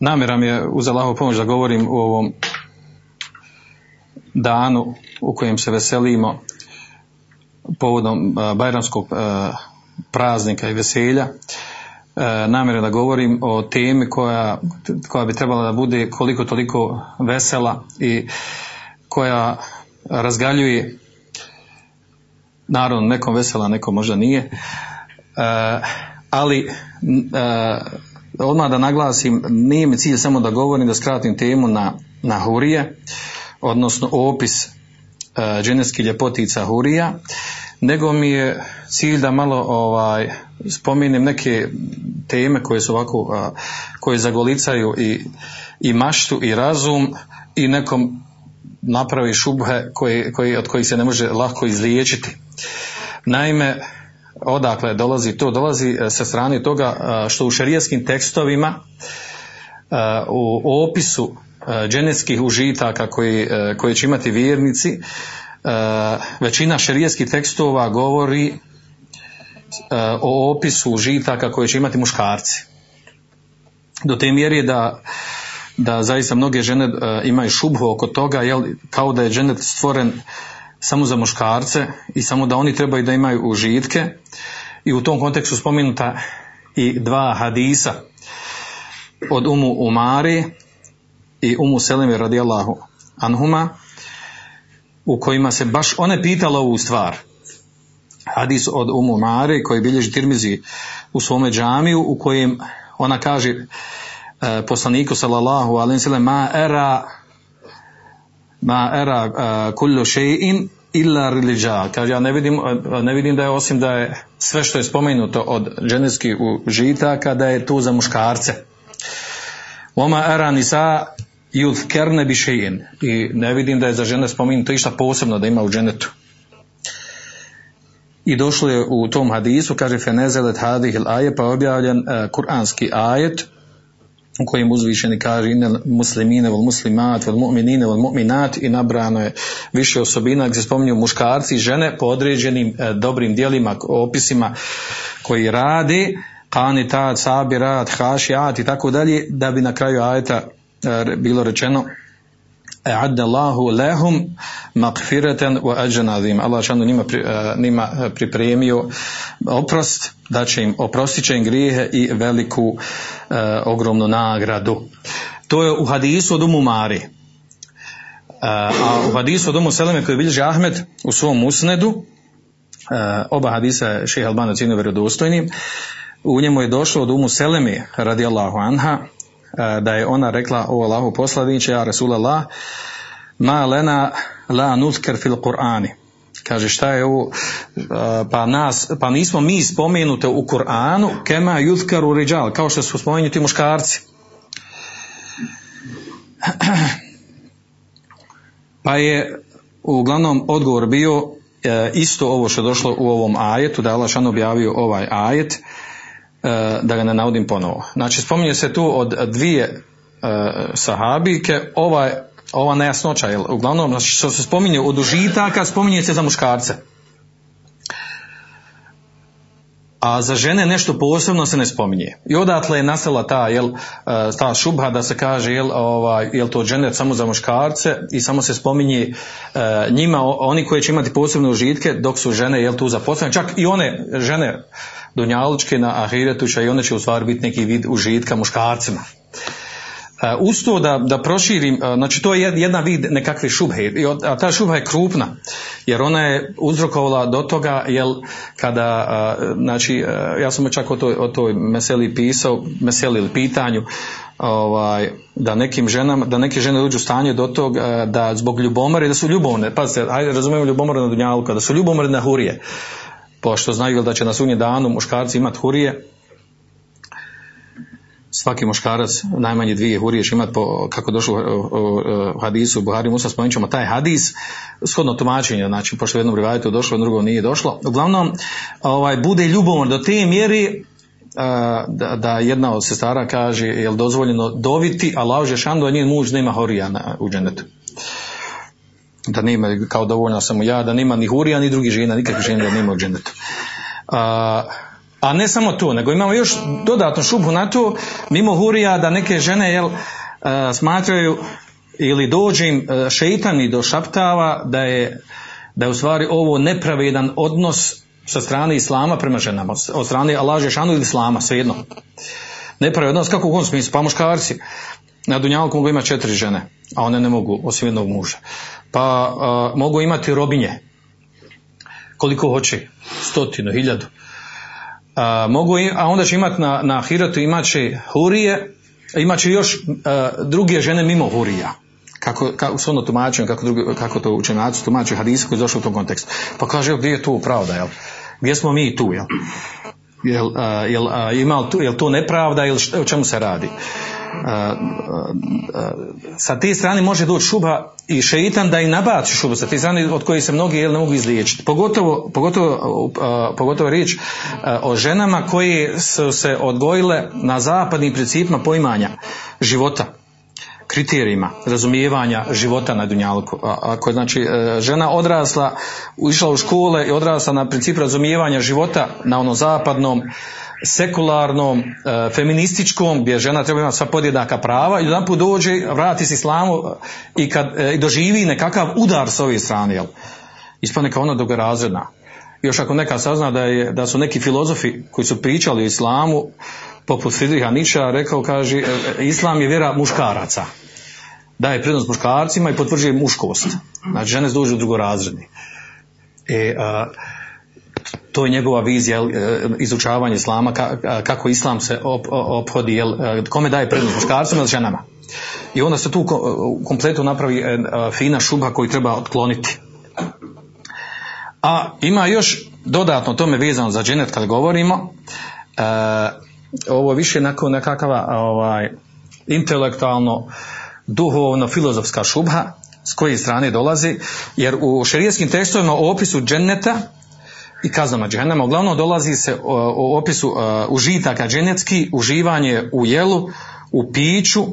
Namjera mi je uz Allahovu pomoć da govorim u ovom danu u kojem se veselimo povodom a, Bajramskog a, praznika i veselja. E, namjerno da govorim o temi koja, koja bi trebala da bude koliko toliko vesela i koja razgaljuje naravno nekom vesela, nekom možda nije. E, ali e, odmah da naglasim, nije mi cilj samo da govorim, da skratim temu na, na hurije, odnosno opis e, dženevskih ljepotica hurija, nego mi je cilj da malo ovaj spomenem neke teme koje su ovako, a, koje zagolicaju i, i maštu i razum i nekom napravi šubhe koji, koji, od kojih se ne može lako izliječiti. Naime, odakle dolazi to? Dolazi e, sa strane toga a, što u šerijskim tekstovima a, u opisu dženetskih užitaka koji, e, koji će imati vjernici, e, većina šerijskih tekstova govori e, o opisu užitaka koje će imati muškarci. Do te mjeri da, da zaista mnoge žene imaju šubhu oko toga, jel, kao da je dženet stvoren samo za muškarce i samo da oni trebaju da imaju užitke. I u tom kontekstu spomenuta i dva hadisa od Umu Umari i Umu Seleme radijallahu anhuma u kojima se baš one pitala ovu stvar. Hadis od Umu Mare koji bilježi Tirmizi u svome džamiju u kojem ona kaže e, poslaniku sallallahu alaihi ma era ma era uh, kullu shay'in illa rilija. Kaže, ja ne vidim, ne vidim da je osim da je sve što je spomenuto od dženevskih užitaka da je tu za muškarce. Oma era nisa yudhkerne bi šejen. I ne vidim da je za žene spomenuto išta posebno da ima u dženetu. I došlo je u tom hadisu, kaže fenezelet hadih il aje, pa je objavljen uh, kuranski ajet u kojem uzvišeni kaže inel muslimine vol muslimat vol mu'minine vol mu'minat i nabrano je više osobina gdje spominju muškarci i žene po određenim uh, dobrim dijelima, opisima koji rade, kanitat, sabirat, hašiat i tako dalje, da bi na kraju ajeta bilo rečeno A'adda Allahu lahum magfiratan wa ajran azim. Allah šanu njima, njima pripremio oprost, da će im oprostit će im grijehe i veliku uh, ogromnu nagradu. To je u hadisu od Umu Mari. A u hadisu od Umu Seleme koji bilježi Ahmed u svom musnedu, oba hadisa je šeha Albano cijeno vjerodostojnim, u njemu je došlo od Umu Seleme radijallahu anha, da je ona rekla o Allahu poslaniče, ja Rasulallah, ma lena la nuzker fil Kur'ani. Kaže šta je ovo, pa, nas, pa nismo mi spomenute u Kur'anu, kema yuzkaru riđal, kao što su spomenuti muškarci. Pa je uglavnom odgovor bio isto ovo što je došlo u ovom ajetu, da je Allah objavio ovaj ajet, da ga ne navodim ponovo. Znači spominje se tu od dvije sahabike, ova, ova nejasnoća, jer uglavnom znači, što se spominje od užitaka, spominje se za muškarce. A za žene nešto posebno se ne spominje. I odatle je nastala ta, jel, e, ta šubha da se kaže jel, ovaj, jel to žene samo za muškarce i samo se spominje e, njima, oni koji će imati posebne užitke dok su žene jel, tu zaposlene. Čak i one žene dunjalučke na ahiretu će i one će u stvari biti neki vid užitka muškarcima. E, Uz to da, da proširim, e, znači to je jed- jedna vid nekakve šubhe, a ta šubha je krupna, jer ona je uzrokovala do toga, jel, kada, e, znači, ja sam čak o toj, o toj meseli pisao, meseli ili pitanju, ovaj, da nekim ženama, da neke žene uđu u stanje do tog da zbog ljubomore, da su ljubomorne, pazite, hajde razumijemo ljubomore na dunjalku, da su ljubomorne na hurije, pošto znaju da će na sunje danu muškarci imati hurije, svaki muškarac najmanje dvije hurije će imati po, kako došlo u, hadisu u Buhari Musa spomenut ćemo taj hadis shodno tumačenje znači pošto jednom rivajetu došlo u drugom nije došlo. Uglavnom ovaj, bude ljubomor do te mjeri a, da, da jedna od sestara kaže je li dozvoljeno doviti Allah Žešanu a njen muž nema horija na, u dženetu da nema kao dovoljno samo ja da nema ni hurija ni drugih žena nikakvih žena da nema u dženetu a, ne samo to, nego imamo još dodatnu šubu na to, mimo hurija da neke žene jel, a, smatraju ili dođe im a, šeitan i došaptava da je, da je u stvari ovo nepravedan odnos sa strane islama prema ženama, od strane Allah Žešanu ili islama, svejedno. Nepravedan odnos, kako u kom smislu? Pa muškarci, na Dunjalku mogu imati četiri žene, a one ne mogu, osim jednog muža. Pa a, mogu imati robinje, koliko hoće, stotinu, hiljadu. A, mogu, a onda će imati na, na Hiratu imat će hurije, imat će još a, druge žene mimo hurija. Kako, kako su ono tumačenje, kako, drugi, kako to učenjaci tumače hadisa koji je došao u tom kontekstu. Pa kaže, gdje je tu pravda, jel? Gdje smo mi tu, jel? Jel, a, jel, a, ima tu, jel to nepravda ili o čemu se radi? A, a, a, sa te strane može doći šuba i šeitan da i nabaci šubu sa te strane od kojih se mnogi jel, ne mogu izliječiti. Pogotovo, pogotovo, pogotovo je riječ o ženama koje su se odgojile na zapadnim principima poimanja života kriterijima razumijevanja života na Dunjalku. Ako je znači žena odrasla, išla u škole i odrasla na princip razumijevanja života na onom zapadnom, sekularnom, e, feminističkom, gdje žena treba imati sva podjednaka prava i jedan put dođe, vrati se islamu i, kad, e, i doživi nekakav udar s ove strane, jel? Ispane kao ona drugorazredna. Još ako neka sazna da, je, da su neki filozofi koji su pričali o islamu, poput Friedricha Nietzschea, rekao, kaže, e, e, islam je vjera muškaraca. Daje prednost muškarcima i potvrđuje muškost. Znači, žene dođu drugorazredni. E, a, to je njegova vizija e, izučavanje islama, kako islam se ophodi, jel, e, kome daje prednost muškarcima ili ženama. I onda se tu u kompletu napravi e, fina šuba koju treba otkloniti. A ima još dodatno tome vezano za dženet kad govorimo, ovo više nakon nekakva ovaj, intelektualno, duhovno, filozofska šubha s koje strane dolazi, jer u šerijskim tekstovima o opisu dženeta i kaznama džehennema uglavnom dolazi se o, opisu e, užitaka dženetski, uživanje u jelu, u piću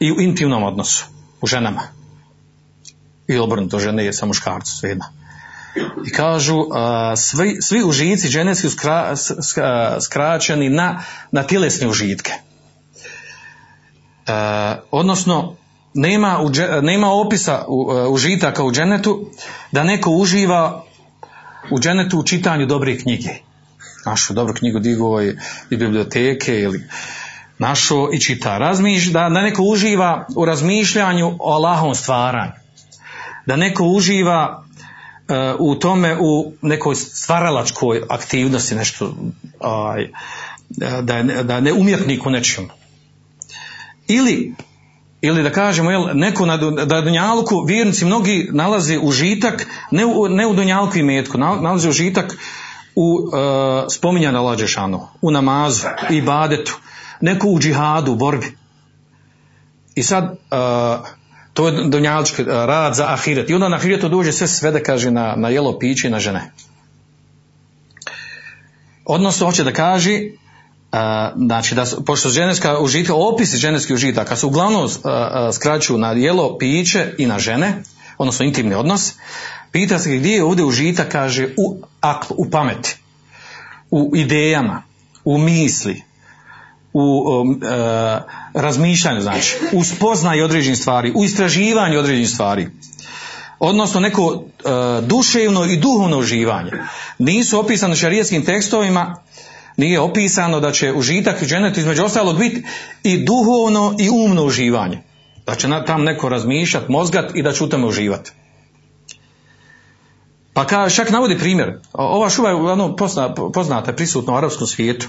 i u intimnom odnosu u ženama. I obrnuto žene sa muškarcu, svejedno. I kažu, a, svi, svi užici dženetski su skra, s- s- a, skraćeni na, na tjelesne užitke. E, odnosno, nema, nema opisa u, e, užitaka u dženetu da neko uživa u dženetu u čitanju dobre knjige. Našu dobru knjigu digo i, i biblioteke ili našo i čita. Razmiš, da, da neko uživa u razmišljanju o Allahom stvaranju. Da neko uživa e, u tome u nekoj stvaralačkoj aktivnosti nešto aj, da, je- da je ne umjetnik u nečemu. Ili ili da kažemo jel, neko na, da Dunjalku vjernici mnogi nalaze užitak ne u, ne u Dunjalku i metku, na- nalaze užitak u e, spominjanju Allah Đešanu, u namazu, u ibadetu, neko u džihadu, u borbi. I sad e, to je dunjalički e, rad za ahiret. I onda na ahiretu dođe sve svede, kaže, na, na jelo piće i na žene. Odnosno, hoće da kaže, znači da su, pošto ženska užitka, opisi ženskih užitaka su uglavnom a, a, skraćuju na jelo, piće i na žene, odnosno intimni odnos, pita se gdje je ovdje užitak, kaže, u aklu, u pameti. u idejama, u misli, u um, e, razmišljanju, znači, u spoznaju određenih stvari, u istraživanju određenih stvari, odnosno neko e, duševno i duhovno uživanje. Nisu opisane šarijetskim tekstovima, nije opisano da će užitak u dženetu između ostalog biti i duhovno i umno uživanje. Da će tam neko razmišljati, mozgat i da će u tome uživati. Pa ka, čak navodi primjer. Ova šuba je uglavnom pozna, poznata, je prisutna u arapskom svijetu.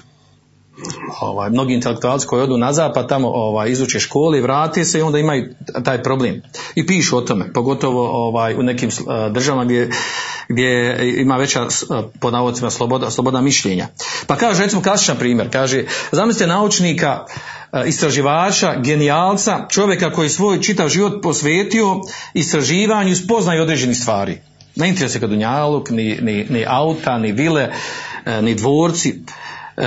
Ovaj, mnogi intelektualci koji odu na zapad tamo ovaj, izuče škole i vrate se i onda imaju taj problem. I pišu o tome, pogotovo ovaj, u nekim eh, državama gdje, gdje ima veća eh, pod navodcima sloboda, sloboda mišljenja. Pa kaže, recimo klasičan primjer, kaže, zamislite naučnika, eh, istraživača, genijalca, čovjeka koji svoj čitav život posvetio istraživanju spoznaju određenih stvari. Ne interesuje ga dunjaluk, ni, ni, ni auta, ni vile, ni dvorci,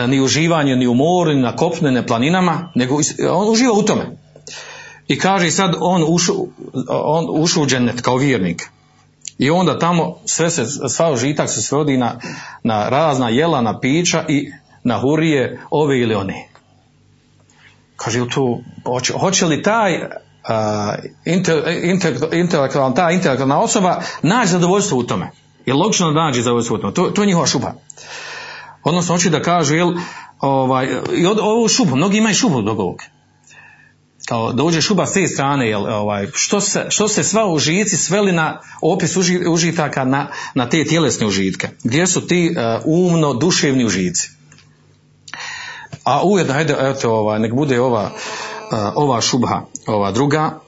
ni uživanje ni u moru, ni na kopnu, ni na planinama, nego on uživa u tome. I kaže sad on ušao on ušao u džennet kao vjernik. I onda tamo sve se, sva užitak se svodi na, na razna jela, na pića i na hurije ove ili one. Kaže, tu, hoće, hoće li taj inte- intelektualna, ta intelektualna osoba naći zadovoljstvo u tome? Je logično da nađe zadovoljstvo u tome? To, to je njihova šuba. Odnosno, hoće da kažu, jel, ovaj, i od, ovu šubu, mnogi imaju šubu do ovog. Kao dođe šuba s te strane, jel, ovaj, što, se, što se sva užici sveli na opis uži, užitaka na, na te tjelesne užitke. Gdje su ti uh, umno, duševni užici? A ujedno, ajde, eto, ovaj, nek bude ova, uh, ova šubha, ova druga.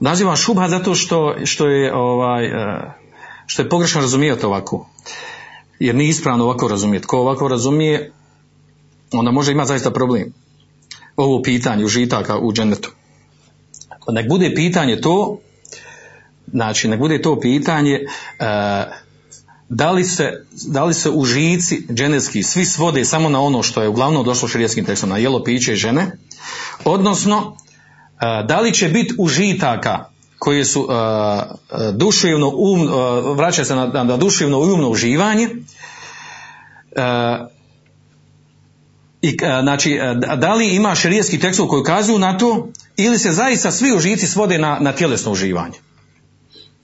Nazivam šubha zato što, što je ovaj, uh, što je pogrešno razumijeti ovako. Jer nije ispravno ovako razumijeti. Ko ovako razumije, onda može imati zaista problem. Ovo pitanje užitaka u džennetu. Nek bude pitanje to, znači nek bude to pitanje uh, da li se, da li se užici dženevski svi svode samo na ono što je uglavnom došlo širijetskim tekstom, na jelo piće i žene, odnosno e, da li će biti užitaka koje su e, duševno um, e, vraća se na, na duševno umno uživanje e, i, znači, da- li ima širijetski tekstov koji ukazuju na to ili se zaista svi užici svode na, na tjelesno uživanje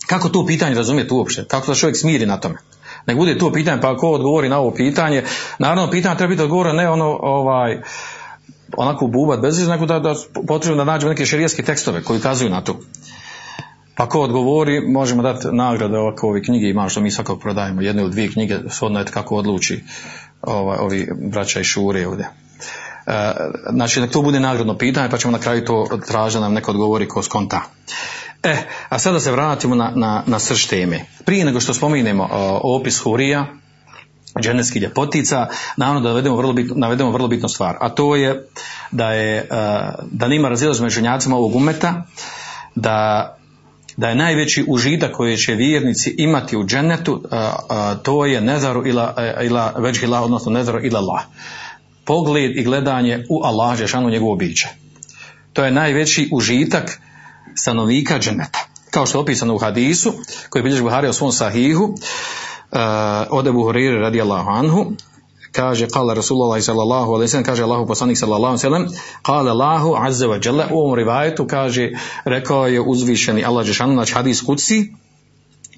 kako to pitanje razumjeti uopće? Kako da čovjek smiri na tome? Nek bude to pitanje, pa ko odgovori na ovo pitanje, naravno pitanje treba biti odgovora ne ono ovaj, onako bubat bez nego da, da potrebno da nađemo neke širijetske tekstove koji ukazuju na to. Pa ko odgovori, možemo dati nagrade ovako ovi knjige ima što mi svakog prodajemo, jedne ili dvije knjige, shodno je kako odluči ovaj, ovi braća i šure ovdje. E, znači, nek to bude nagradno pitanje, pa ćemo na kraju to tražiti da nam neko odgovori ko skonta. E, a sada se vratimo na, na, na srž teme. Prije nego što spominemo o, opis hurija, dženevskih ljepotica, naravno da navedemo vrlo, bitno, navedemo vrlo bitnu stvar, a to je da je e, da nima razilaženja među ovog umeta, da da je najveći užitak koji će vjernici imati u a, to je nezaru ila, e, ila već ila, odnosno nezaru ila Allah. Pogled i gledanje u Allah, Žešanu njegovo biće. To je najveći užitak stanovnika dženeta. Kao što je opisano u hadisu, koji bilježi Buhari u svom sahihu, uh, od Ebu Hurire radijallahu anhu, kaže kala Rasulullah sallallahu alaihi sallam, kaže Allahu poslanik sallallahu sallam, kala Allahu azza wa jalla, u ovom rivajetu kaže, rekao je uzvišeni Allah Žešanu, znači hadis kuci,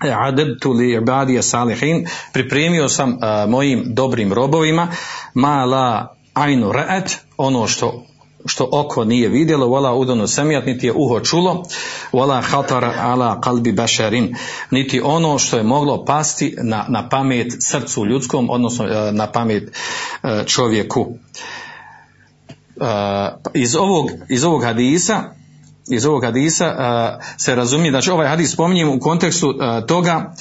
adedtu li ibadija salihin, pripremio sam uh, mojim dobrim robovima, ma la ajnu ra'at, ono što što oko nije vidjelo, wala udonu semijat, niti je uho čulo, wala hatara ala kalbi bašarin, niti ono što je moglo pasti na, na pamet srcu ljudskom, odnosno e, na pamet e, čovjeku. E, Iz ovog, iz ovog hadisa iz ovog hadisa se razumije, znači ovaj hadis spominjem u kontekstu toga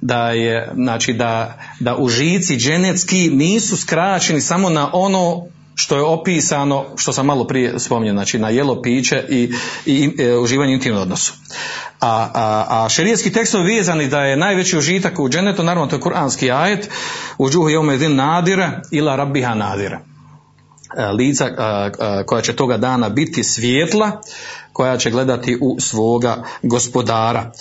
da je, znači da, da užici dženecki nisu skraćeni samo na ono što je opisano, što sam malo prije spominjao, znači na jelo piće i, i e, uživanje intimnom odnosu. A, a, a šerijetski tekstovi vezani da je najveći užitak u dženetu, naravno to je kuranski ajet, u džuhu jomedin nadira ila rabbiha nadira. e, lica e, koja će toga dana biti svijetla koja će gledati u svoga gospodara.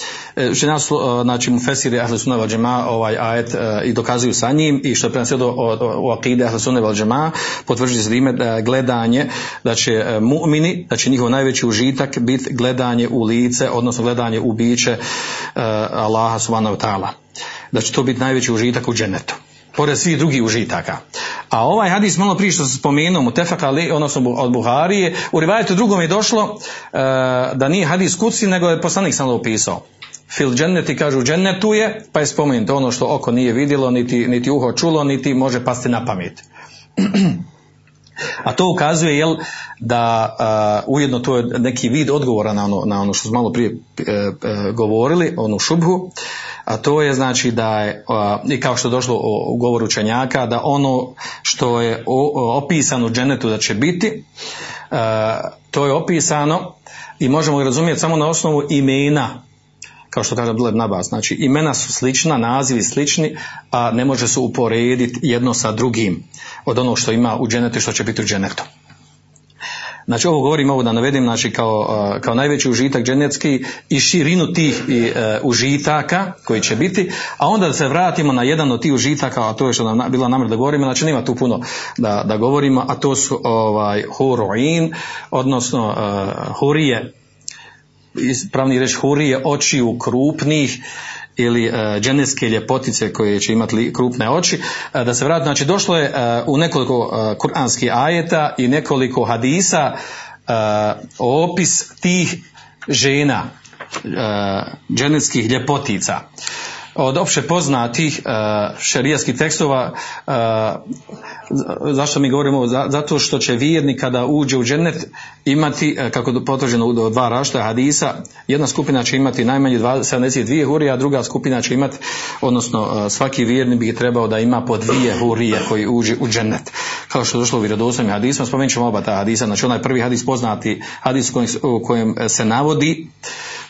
Žena su, znači mu Fesiri Ahle Sunna Džema ovaj ajet i dokazuju sa njim i što je prema do u akide Ahle Sunna Džema potvrđuje se time da gledanje, da će mu'mini, da će njihov najveći užitak biti gledanje u lice, odnosno gledanje u biće Allaha subhanahu ta'ala. Da će to biti najveći užitak u dženetu pored svih drugih užitaka. A ovaj hadis malo prije što se spomenuo mu tefaka ali odnosno od Buharije, u rivajetu drugom je došlo e, da nije hadis kuci, nego je poslanik sam opisao. Fil dženneti kažu džennetu je, pa je spomenuto ono što oko nije vidjelo, niti, niti uho čulo, niti može pasti na pamet. A to ukazuje jel, da uh, ujedno to je neki vid odgovora na ono, na ono što smo malo prije e, e, govorili, onu šubhu, a to je znači da je, i kao što je došlo u govoru učenjaka, da ono što je opisano u dženetu da će biti, to je opisano i možemo razumjeti samo na osnovu imena kao što kaže Abdullah Nabas, znači imena su slična, nazivi slični, a ne može se uporediti jedno sa drugim od onog što ima u dženetu i što će biti u dženetu. Znači ovo govorim ovo da navedem znači kao, kao najveći užitak dženecki i širinu tih i, e, užitaka koji će biti, a onda da se vratimo na jedan od tih užitaka, a to je što nam bila namjer da govorimo, znači nema tu puno da, da govorimo, a to su ovaj, huruin, odnosno uh, hurije, pravni reći hurije očiju krupnih, ili uh, dženevske ljepotice koje će imati krupne oči, uh, da se vrati, znači došlo je uh, u nekoliko uh, kuranskih ajeta i nekoliko hadisa opis tih žena, dženevskih ljepotica od opće poznatih uh, šerijskih tekstova uh, zašto mi govorimo? Zato što će vjernik kada uđe u džennet imati uh, kako je potvrđeno u dva rašta hadisa jedna skupina će imati najmanje 72 hurije a druga skupina će imati odnosno svaki vjernik bi trebao da ima po dvije hurije koji uđe u džennet. Kao što je došlo u vjerodostojnim hadisima spomenut ćemo oba ta hadisa. Znači onaj prvi hadis poznati hadis u kojem se navodi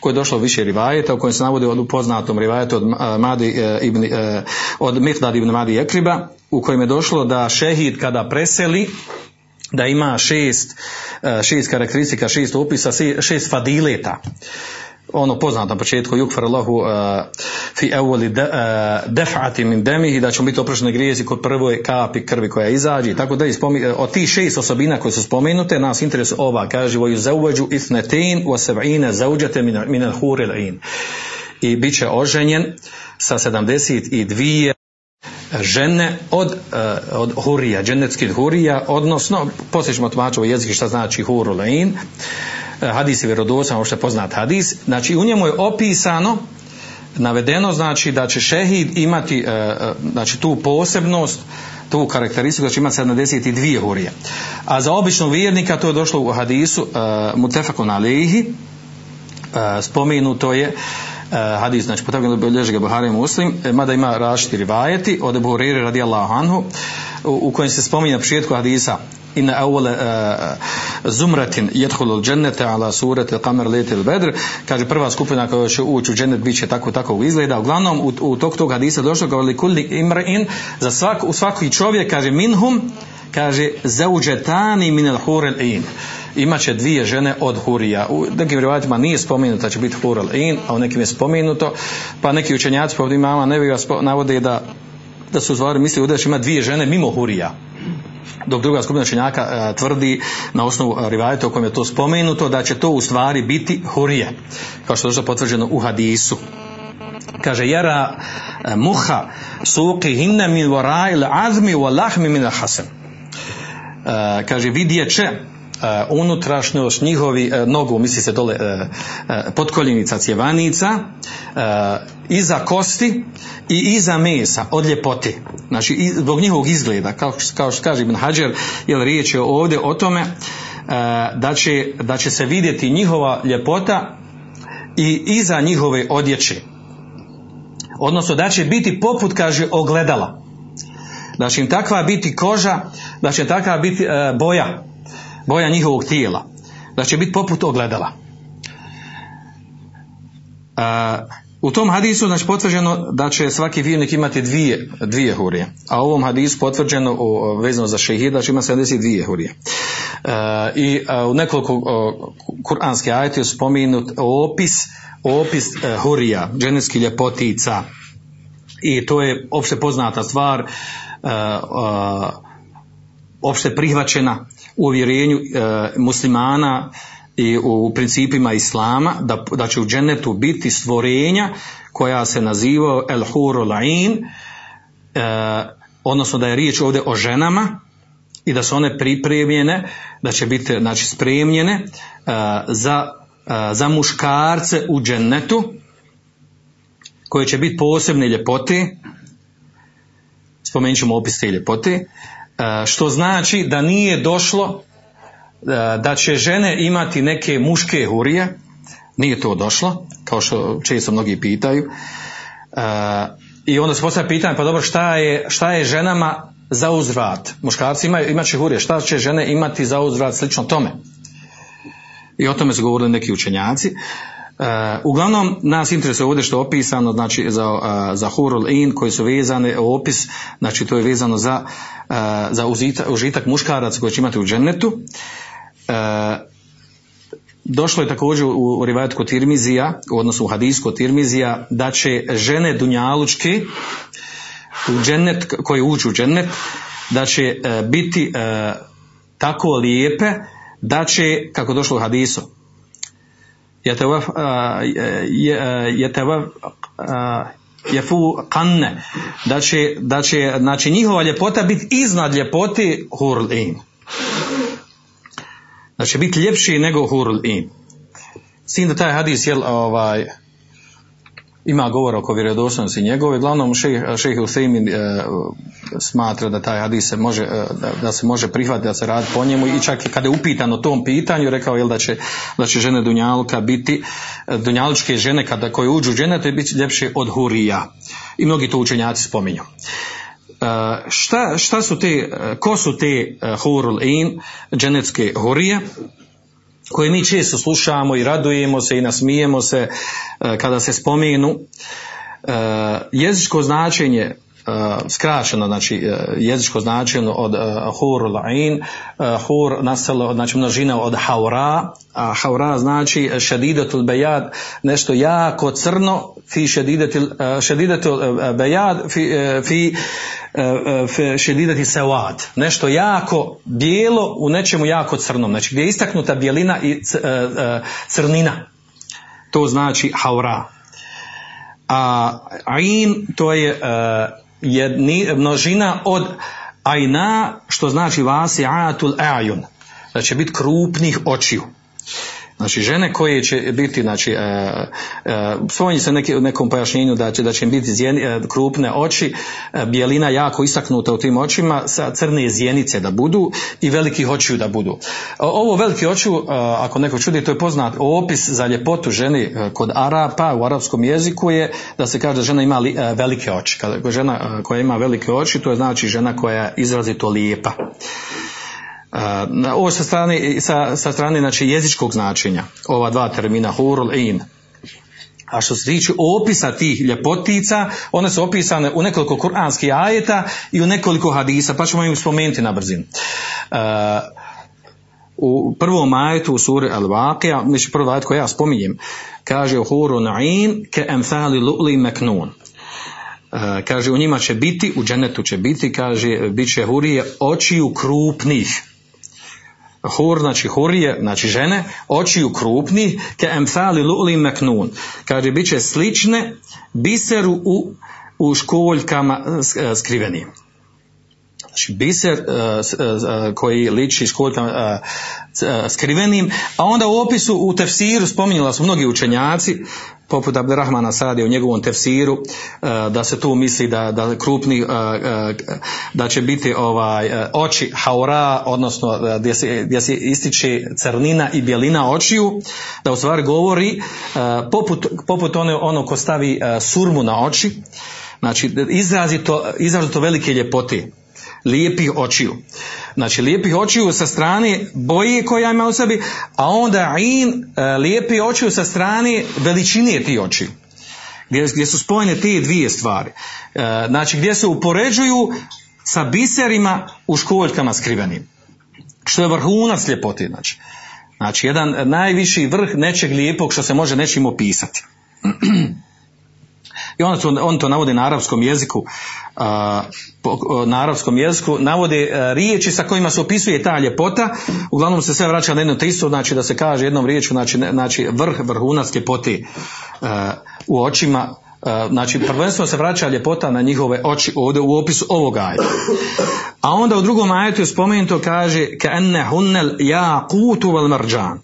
koje je došlo više rivajeta u kojem se navodi od poznatom rivajetu od Madi e, ibn, e, od Mihdad ibn Madi Ekriba u kojem je došlo da šehid kada preseli da ima šest, šest karakteristika, šest opisa, šest fadileta ono poznato na početku yukfar Allahu uh, fi evoli uh, defati min demihi da će biti oprošteni grijezi kod prvoj kapi krvi koja izađe i tako da ispomi, od tih šest osobina koje su spomenute nas interesuje ova kaže voju zauveđu ithnetin wa seb'ine zauđete min, al-huril in i bit će oženjen sa 72 žene od, uh, od hurija, dženetskih hurija, odnosno, poslije ćemo tumačiti jezik šta znači hurulein, uh, hadis je vjerodosan, ovo poznat hadis, znači u njemu je opisano, navedeno znači da će šehid imati uh, znači tu posebnost, tu karakteristiku da će imati 72 hurije. A za običnog vjernika to je došlo u hadisu mutefakun alihi, spomenuto je hadis, znači potrebno bilježi ga Buhari Muslim, e, mada ima rašiti rivajeti od Ebu Huriri radijallahu anhu, u, u kojem se spominje na početku hadisa inna awwala uh, zumratin yadkhulu al-jannata ala surati al-qamar laylatil badr. Kaže prva skupina koja će ući u džennet biće tako tako izgleda. Uglavnom u, u tog tog hadisa došlo kao li kulli imra'in za svak u svaki čovjek kaže minhum kaže zauđetani min al-hur al-ain imaće dvije žene od hurija. U nekim rivajatima nije spomenuto da će biti hurel in, a u nekim je spomenuto, pa neki učenjaci povdje mama Neviga navode da, da su zvari misli da će ima dvije žene mimo hurija. Dok druga skupina učenjaka e, tvrdi na osnovu rivajeta u kojem je to spomenuto da će to u stvari biti hurije. Kao što je došlo potvrđeno u hadisu. Kaže, jera e, muha suqi hinne min vara'il azmi wa min. E, kaže, vidjet će unutrašnjost njihovi uh, nogu, misli se dole uh, potkoljenica cjevanica, iza kosti i iza mesa od ljepote. Znači, zbog njihovog izgleda, kao, kao što kaže Ibn Hajar, jer riječ je ovdje o tome da, će, da će se vidjeti njihova ljepota i iza njihove odjeće. Odnosno da će biti poput, kaže, ogledala. Da će im takva biti koža, da će takva biti boja boja njihovog tijela, da će biti poput ogledala. A, U tom hadisu znači potvrđeno da će svaki vjernik imati dvije, dvije hurije. A u ovom hadisu potvrđeno o, vezano za šehida da će ima 72 hurije. E, I a, u nekoliko kuranske ajete je spominut opis, opis e, hurija, dženevskih ljepotica. I to je opšte poznata stvar, e, opšte prihvaćena u uvjerenju muslimana i u principima islama da, da će u džennetu biti stvorenja koja se naziva el hurul ain e, odnosno da je riječ ovdje o ženama i da su one pripremljene da će biti znači spremljene e, za, e, za muškarce u džennetu koje će biti posebne ljepote. Spomenut ćemo opis te ljepote. e, što znači da nije došlo da će žene imati neke muške hurije, nije to došlo, kao što često mnogi pitaju. I onda se postavlja pitanje, pa dobro, šta je, šta je ženama za uzvrat? Muškarci imaju, imat će hurije, šta će žene imati za uzvrat slično tome? I o tome su govorili neki učenjaci. Uh, uglavnom nas interesuje ovdje što je opisano znači za, uh, za hurul in koji su vezane opis znači to je vezano za, za užitak, užitak muškaraca koji će imati u džennetu. Došlo je također u, rivajetu kod Tirmizija, u odnosu u hadijsku Tirmizija, da će žene Dunjalučke u džennet, koji uđu u džennet, da će biti tako lijepe da će, kako došlo u hadisu, jefu kanne, da će, da će znači, njihova ljepota biti iznad ljepoti hurlin da će biti ljepši nego hurul in. S tim da taj hadis jel, ovaj, ima govor oko vjerodostojnosti njegove, glavnom šejh Husaymin e, smatra da taj hadis se može, e, da, se može prihvatiti da se radi po njemu i čak i kada je upitan o tom pitanju rekao je da će, da će žene Dunjalka biti, e, Dunjalučke žene kada koje uđu u žene, to je biti ljepše od hurija. I mnogi to učenjaci spominju. Uh, šta, šta su te, uh, ko su te uh, hurul in, dženecke hurije, koje mi često slušamo i radujemo se i nasmijemo se kada se spomenu. Jezičko značenje skraćeno, znači jezičko značenje od hur ain, hur nastalo, znači množina od haura, a haura znači šedidatul bejad, nešto jako crno, fi šedidatul, šedidatul bejad, fi, fi šedidati sewad, nešto jako bijelo u nečemu jako crnom, znači gdje je istaknuta bijelina i crnina, to znači haura. A ain to je jedni, množina od ajna, što znači vasi atul ajun, da će biti krupnih očiju. Znači žene koje će biti, znači, e, e, se neki, nekom pojašnjenju da će, da će biti zjeni, e, krupne oči, e, bijelina jako istaknuta u tim očima, sa crne zjenice da budu i velikih očiju da budu. Ovo veliki očiju, e, ako neko čudi, to je poznat opis za ljepotu ženi e, kod Arapa u arapskom jeziku je da se kaže da žena ima li, velike oči. Kada žena koja ima velike oči, to je znači žena koja je izrazito lijepa. Ovo sa strane, sa, sa strane znači, jezičkog značenja, ova dva termina, hurul in. A što se tiče opisa tih ljepotica, one su opisane u nekoliko kuranskih ajeta i u nekoliko hadisa, pa ćemo im spomenuti na brzinu. Uh, u prvom ajetu u suri Al-Waqija, znači prvo ajet koji ja spominjem, kaže huru na'in ke emthali lu'li meknun. Uh, kaže u njima će biti, u dženetu će biti, kaže, bit će hurije očiju krupnih hur, znači hurije, znači žene, očiju krupni, ke emthali lu'li meknun. Kaže, bit će slične biseru u, u školjkama e, skrivenim. Znači biser uh, koji liči školjkama uh, skrivenim, a onda u opisu u tefsiru spominjala su mnogi učenjaci, poput Abderrahmana Sadi u njegovom tefsiru, da se tu misli da, da krupni, da će biti ovaj oči haura, odnosno gdje se, gdje se ističe crnina i bjelina očiju, da u stvari govori poput, poput one, ono ko stavi surmu na oči, znači izrazito, izrazito velike ljepote lijepih očiju. Znači lijepih očiju sa strane boje koja ima u sebi, a onda in lijepi očiju sa strane veličine ti očiju. gdje, gdje su spojene te dvije stvari. E, znači gdje se upoređuju sa biserima u školjkama skrivenim. Što je vrhunac ljepote, znači. Znači, jedan najviši vrh nečeg lijepog što se može nečim opisati. I on to, on to navodi na arapskom jeziku, a, po- na arapskom jeziku navode a, riječi sa kojima se opisuje ta ljepota, uglavnom se sve vraća na jedno te isto, znači da se kaže jednom riječju, znači, znači vrh, vrhunac ljepote u očima, znači prvenstveno se vraća ljepota na njihove oči ovdje u opisu ovog ajeta. A onda u drugom ajetu je spomenuto kaže ka enne hunnel jaqutu wal marjan.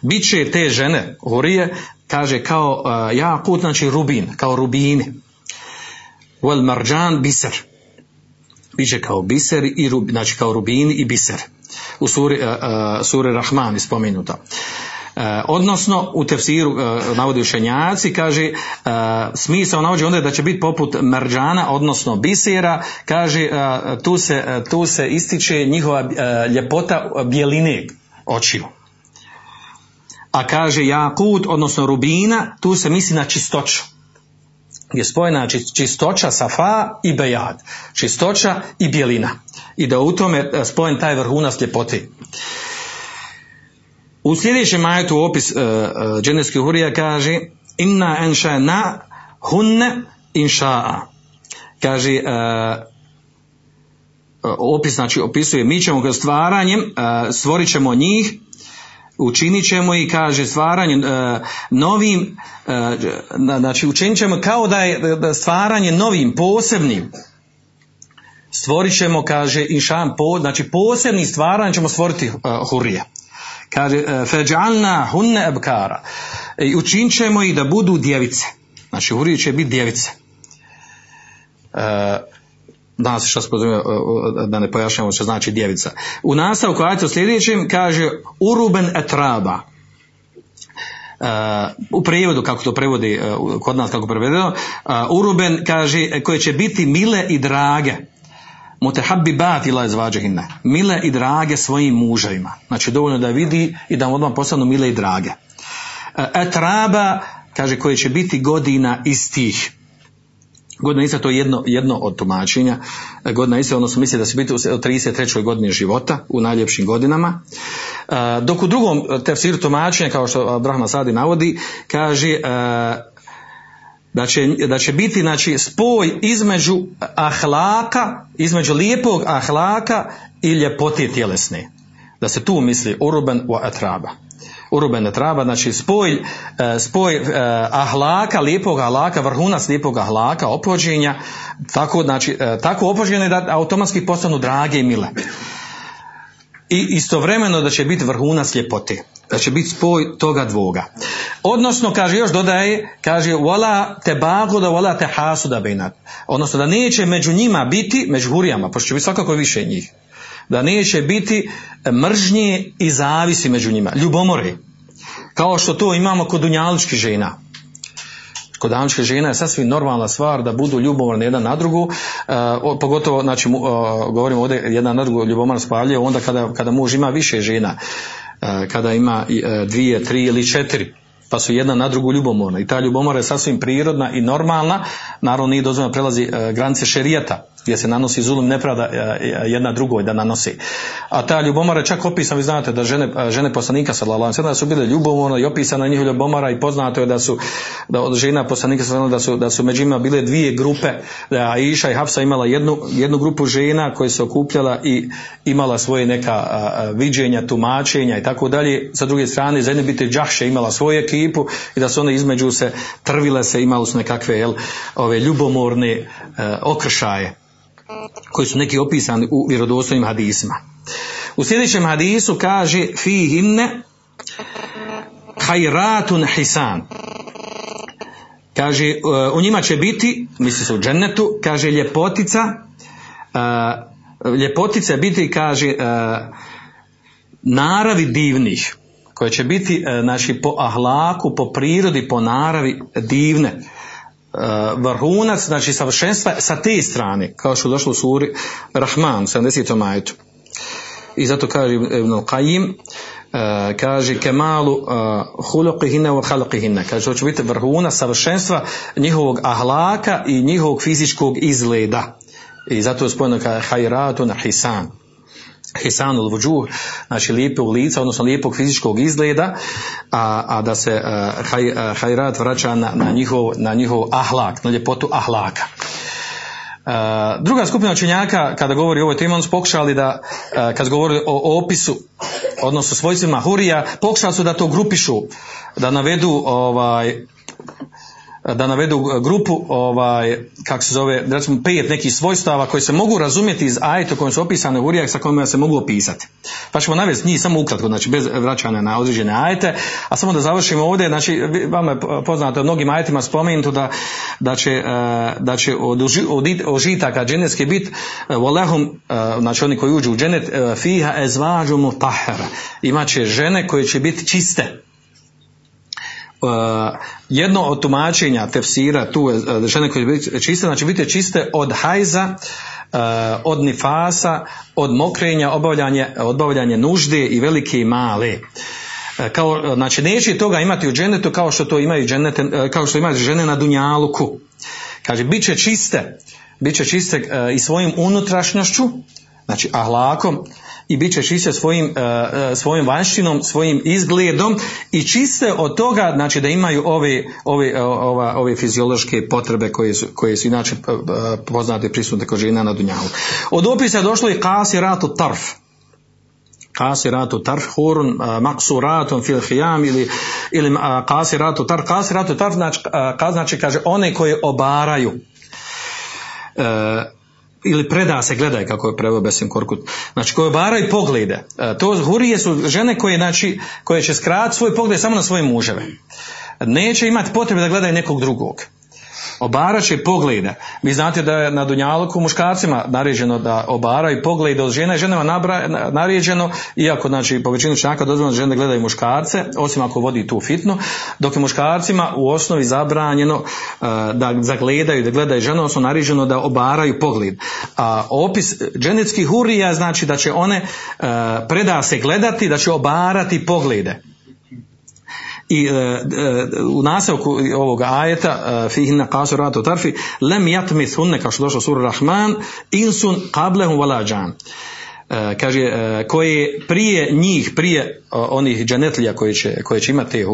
Biće te žene, hurije, kaže kao uh, jakut, znači rubin, kao rubini. Wal marjan biser. Biće kao biser i rub, znači kao rubini i biser. U suri, uh, uh, suri Rahman je spomenuto. Uh, odnosno u tefsiru uh, navodi učenjaci kaže uh, smisao navodi onda da će biti poput merđana odnosno bisera kaže tu, se, tu se ističe njihova ljepota bjeline očiju a kaže jakut odnosno rubina tu se misli na čistoću. Je spojena či- čistoća safa i bejad. Čistoća i bjelina. I da u tome uh, spojen taj vrhunac ljepote. U sljedećem majetu opis uh, uh, hurija kaže inna enša na hunne inša'a. Kaže uh, opis, znači opisuje mi ćemo ga stvaranjem, stvorit ćemo njih, učinit ćemo i kaže stvaranjem uh, novim, na- znači učinit ćemo kao da je stvaranje novim, posebnim, stvorit ćemo, kaže, inšan, po, znači posebni stvaranjem ćemo stvoriti uh, hurije. Kaže, feđalna hunne ebkara. I učinit ćemo ih da budu djevice. Znači, hurije će biti djevice. E, danas se što spozorujem, da ne pojašnjamo što znači djevica. U nastavku u sljedećem kaže uruben etraba. Uh, u prijevodu kako to prevodi uh, kod nas kako prevedeno uh, uruben kaže koje će biti mile i drage. Mutehabbibat ila izvađahinne mile i drage svojim muževima. Znači dovoljno da vidi i da mu odmah postanu mile i drage. Etraba kaže koje će biti godina istih Godina ista to je jedno, jedno od tumačenja. E, Godina ista, odnosno misli da se biti u 33. godini života, u najljepšim godinama. E, Dok u drugom tefsiru tumačenja, kao što Abraham Sadi navodi, kaže e, da će, da će biti znači, spoj između ahlaka, između lijepog ahlaka i ljepote tjelesne. Da se tu misli uruben u atraba urubene traba, znači spoj, e, spoj e, ahlaka, lijepog ahlaka, vrhunac lijepog ahlaka, opođenja, tako, znači, e, tako opođenje da automatski postanu drage i mile. I istovremeno da će biti vrhunac ljepote, da će biti spoj toga dvoga. Odnosno, kaže, još dodaje, kaže, wala te bagoda, wala te hasuda bejnat. Odnosno, da neće među njima biti, među hurijama, pošto će biti svakako više njih, da neće biti mržnje i zavisi među njima, ljubomore. Kao što to imamo kod dunjaličkih žena. Kod dunjaličkih žena je sasvim normalna stvar da budu ljubomorne jedan na drugu, uh, pogotovo, znači, uh, govorimo ovdje jedan na drugu ljubomor spavljaju onda kada, kada muž ima više žena, uh, kada ima dvije, tri ili četiri pa su jedna na drugu ljubomorna. I ta ljubomora je sasvim prirodna i normalna, naravno nije dozvoljeno prelazi granice šerijata, gdje se nanosi zulum nepravda jedna drugoj da nanosi. A ta ljubomora je čak opisana, vi znate da žene, žene poslanika sallallahu alejhi da su bile ljubomorne i opisana njihova ljubomora i poznato je da su da od žena poslanika sallallahu da su da su među njima bile dvije grupe, da Aisha i Hafsa imala jednu, jednu grupu žena koje se okupljala i imala svoje neka viđenja, tumačenja i tako dalje. Sa druge strane, za jedne biti Džahše imala svoju ekipu i da su one između se trvile se, imali su nekakve jel, ove ljubomorne okršaje koji su neki opisani u vjerodostojnim hadisima. U sljedećem hadisu kaže fihinne hajratun hisan. Kaže, u njima će biti, misli se u džennetu, kaže ljepotica, uh, ljepotica biti, kaže, uh, naravi divnih, koje će biti, znači, po ahlaku, po prirodi, po naravi divne. Uh, vrhunac, znači savršenstva sa te strane, kao što je došlo u suri Rahman, 70. majetu. i zato kaže Ibn Qayyim e, kaže kemalu uh, huluqihine wa khalqihine kaže to će biti vrhuna savršenstva njihovog ahlaka i njihovog fizičkog izgleda i zato je spojeno kao hajratun hisan hisanul vuđuh, znači lijepog lica, odnosno lijepog fizičkog izgleda, a, a da se uh, haj, uh, hajrat vraća na, na, njihov, na njihov ahlak, na ljepotu ahlaka. Uh, druga skupina učenjaka kada govori o ovoj temi, oni su pokušali da, uh, kad govori o opisu, odnosno svojstvima hurija, pokušali su da to grupišu, da navedu ovaj, da navedu grupu ovaj kako se zove recimo pet nekih svojstava koji se mogu razumjeti iz ajeta kojim su opisane u sa kojima se mogu opisati. Pa ćemo navesti njih samo ukratko, znači bez vraćanja na određene ajete, a samo da završimo ovdje, znači vama je poznato mnogim ajetima spomenuto da, da će, da će od, od ožitaka dženetske bit volehum, znači oni koji uđu u dženet fiha ezvađu mutahara. Imaće žene koje će biti čiste jedno od tumačenja tefsira tu uh, žene koje biti čiste, znači biti čiste od hajza, uh, od nifasa, od mokrenja, obavljanje, obavljanje nužde i velike i male. Kao, znači neće toga imati u dženetu kao što to imaju dženete, kao što imaju žene na dunjaluku. Kaže, bit će čiste, bit će čiste i svojim unutrašnjošću, znači ahlakom, i bit će čiste svojim, uh, svojim vanštinom, svojim izgledom i čiste od toga znači da imaju ove, ove, ova, ove fiziološke potrebe koje su, koje su inače uh, poznate prisutne kod žena na dunjalu. Od opisa je došlo i kasi ratu tarf. Kasiratu tarf hurun maksuratun fil hijam ili, ili kasiratu tarf. Kasiratu tarf znači, znači kaže one koje obaraju. Ili preda se gledaj kako je preveo Besim Korkut. Znači koje obaraju poglede. E, to hurije su žene koje, znači, koje će skratiti svoj pogled samo na svoje muževe. Neće imati potrebe da gledaju nekog drugog obaraće poglede. Vi znate da je na Dunjaluku muškarcima naređeno da obaraju poglede od žene, ženama naređeno, iako znači po većinu članaka dozvoljeno da žene gledaju muškarce, osim ako vodi tu fitnu, dok je muškarcima u osnovi zabranjeno uh, da zagledaju, da gledaju žene, odnosno naređeno da obaraju pogled. A opis dženetskih hurija znači da će one uh, preda se gledati, da će obarati poglede i e, e, u nastavku ovog ajeta e, fihinna qasuratu tarfi lem yatmith hunne kao što došlo sura Rahman insun qablehum wala kaže koje prije njih prije onih džanetlija koji će, koje će imati te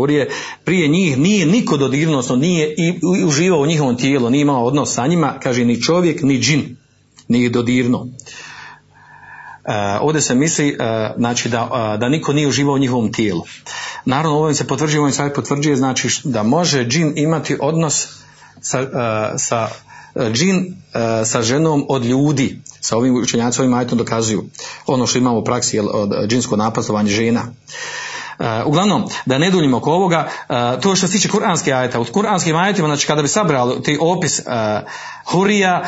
prije njih nije niko dodirnuo nije i, uživao u njihovom tijelu nije imao odnos sa njima kaže ni čovjek ni džin nije dodirnuo ovdje se misli uh, znači da, uh, da niko nije uživao u njihovom tijelu. Naravno ovim se potvrđuje, ovim se potvrđuje znači da može džin imati odnos sa, sa džin sa ženom od ljudi. Sa ovim učenjacima ovim ajtom dokazuju ono što imamo u praksi od džinsko napastovanje žena. Uh, uglavnom, da ne duljimo oko ovoga, uh, to što se tiče kuranske ajeta, u kuranskim ajetima, znači kada bi sabrali ti opis uh, hurija,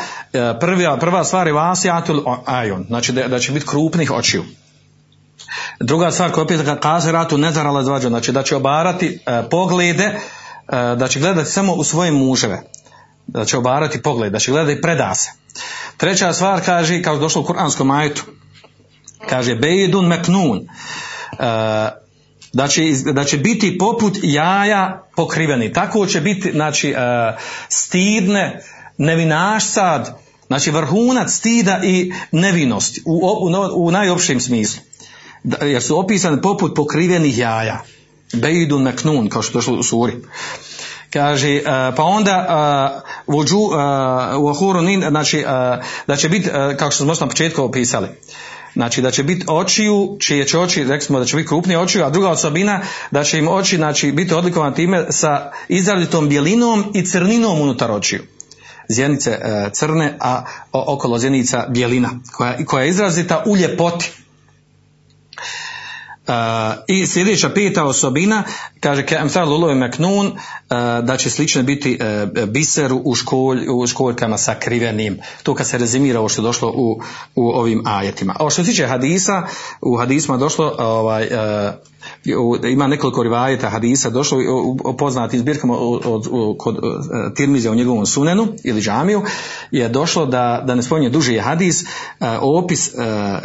prva, prva stvar je vasijatul ajon, znači da, će biti krupnih očiju. Druga stvar koja opet kaže ratu nezarala zvađa, znači da će obarati poglede, da će gledati samo u svoje muževe, da će obarati pogled, da će gledati preda se. Treća stvar kaže, kao došlo u kuranskom ajetu, kaže bejdun meknun, da će, da će biti poput jaja pokriveni. Tako će biti znači, uh, stidne, nevinaš sad, znači vrhunac stida i nevinosti u, u, u najopšem smislu. Jer su opisane poput pokrivenih jaja. Beidun meknun, kao što je u suri. Kaže, uh, pa onda uh, vođu, znači, da će biti, kao što smo na početku opisali, znači da će biti očiju, čije će oči, rekli smo da će biti krupnije očiju, a druga osobina da će im oči znači, biti odlikovane time sa izrazitom bijelinom i crninom unutar očiju. Zjenice e, crne, a okolo zjenica bijelina, koja, koja je izrazita u ljepoti. Uh, I sljedeća peta osobina, kaže Kemthal Lulove uh, da će slično biti uh, biseru u, školj, u školjkama sa krivenim. To kad se rezimira ovo što je došlo u, u ovim ajetima. A što se tiče hadisa, u hadisma došlo ovaj, ima nekoliko rivajeta hadisa došlo u, poznatim zbirkama od, od, od- kod e, Tirmizija u njegovom sunenu ili džamiju je došlo da, da ne spominje duži hadis e, opis e,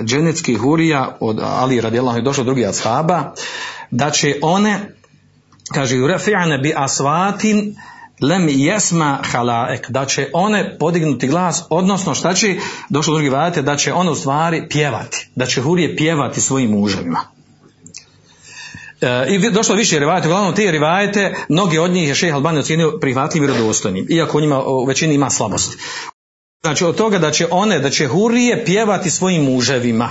dženeckih hurija od Ali radijallahu je došlo od drugih ashaba da će one kaže yurafi'ane bi asvatin lem jesma halaek, da će one podignuti glas, odnosno šta će, došlo do drugi vajate, da će one u stvari pjevati, da će hurije pjevati svojim muževima. I došlo više rivajete, uglavnom te rivajete, mnogi od njih je šeha Albani ocijenio prihvatljivim i vjerodostojnim, iako u njima u većini ima slabosti. Znači od toga da će one, da će hurije pjevati svojim muževima.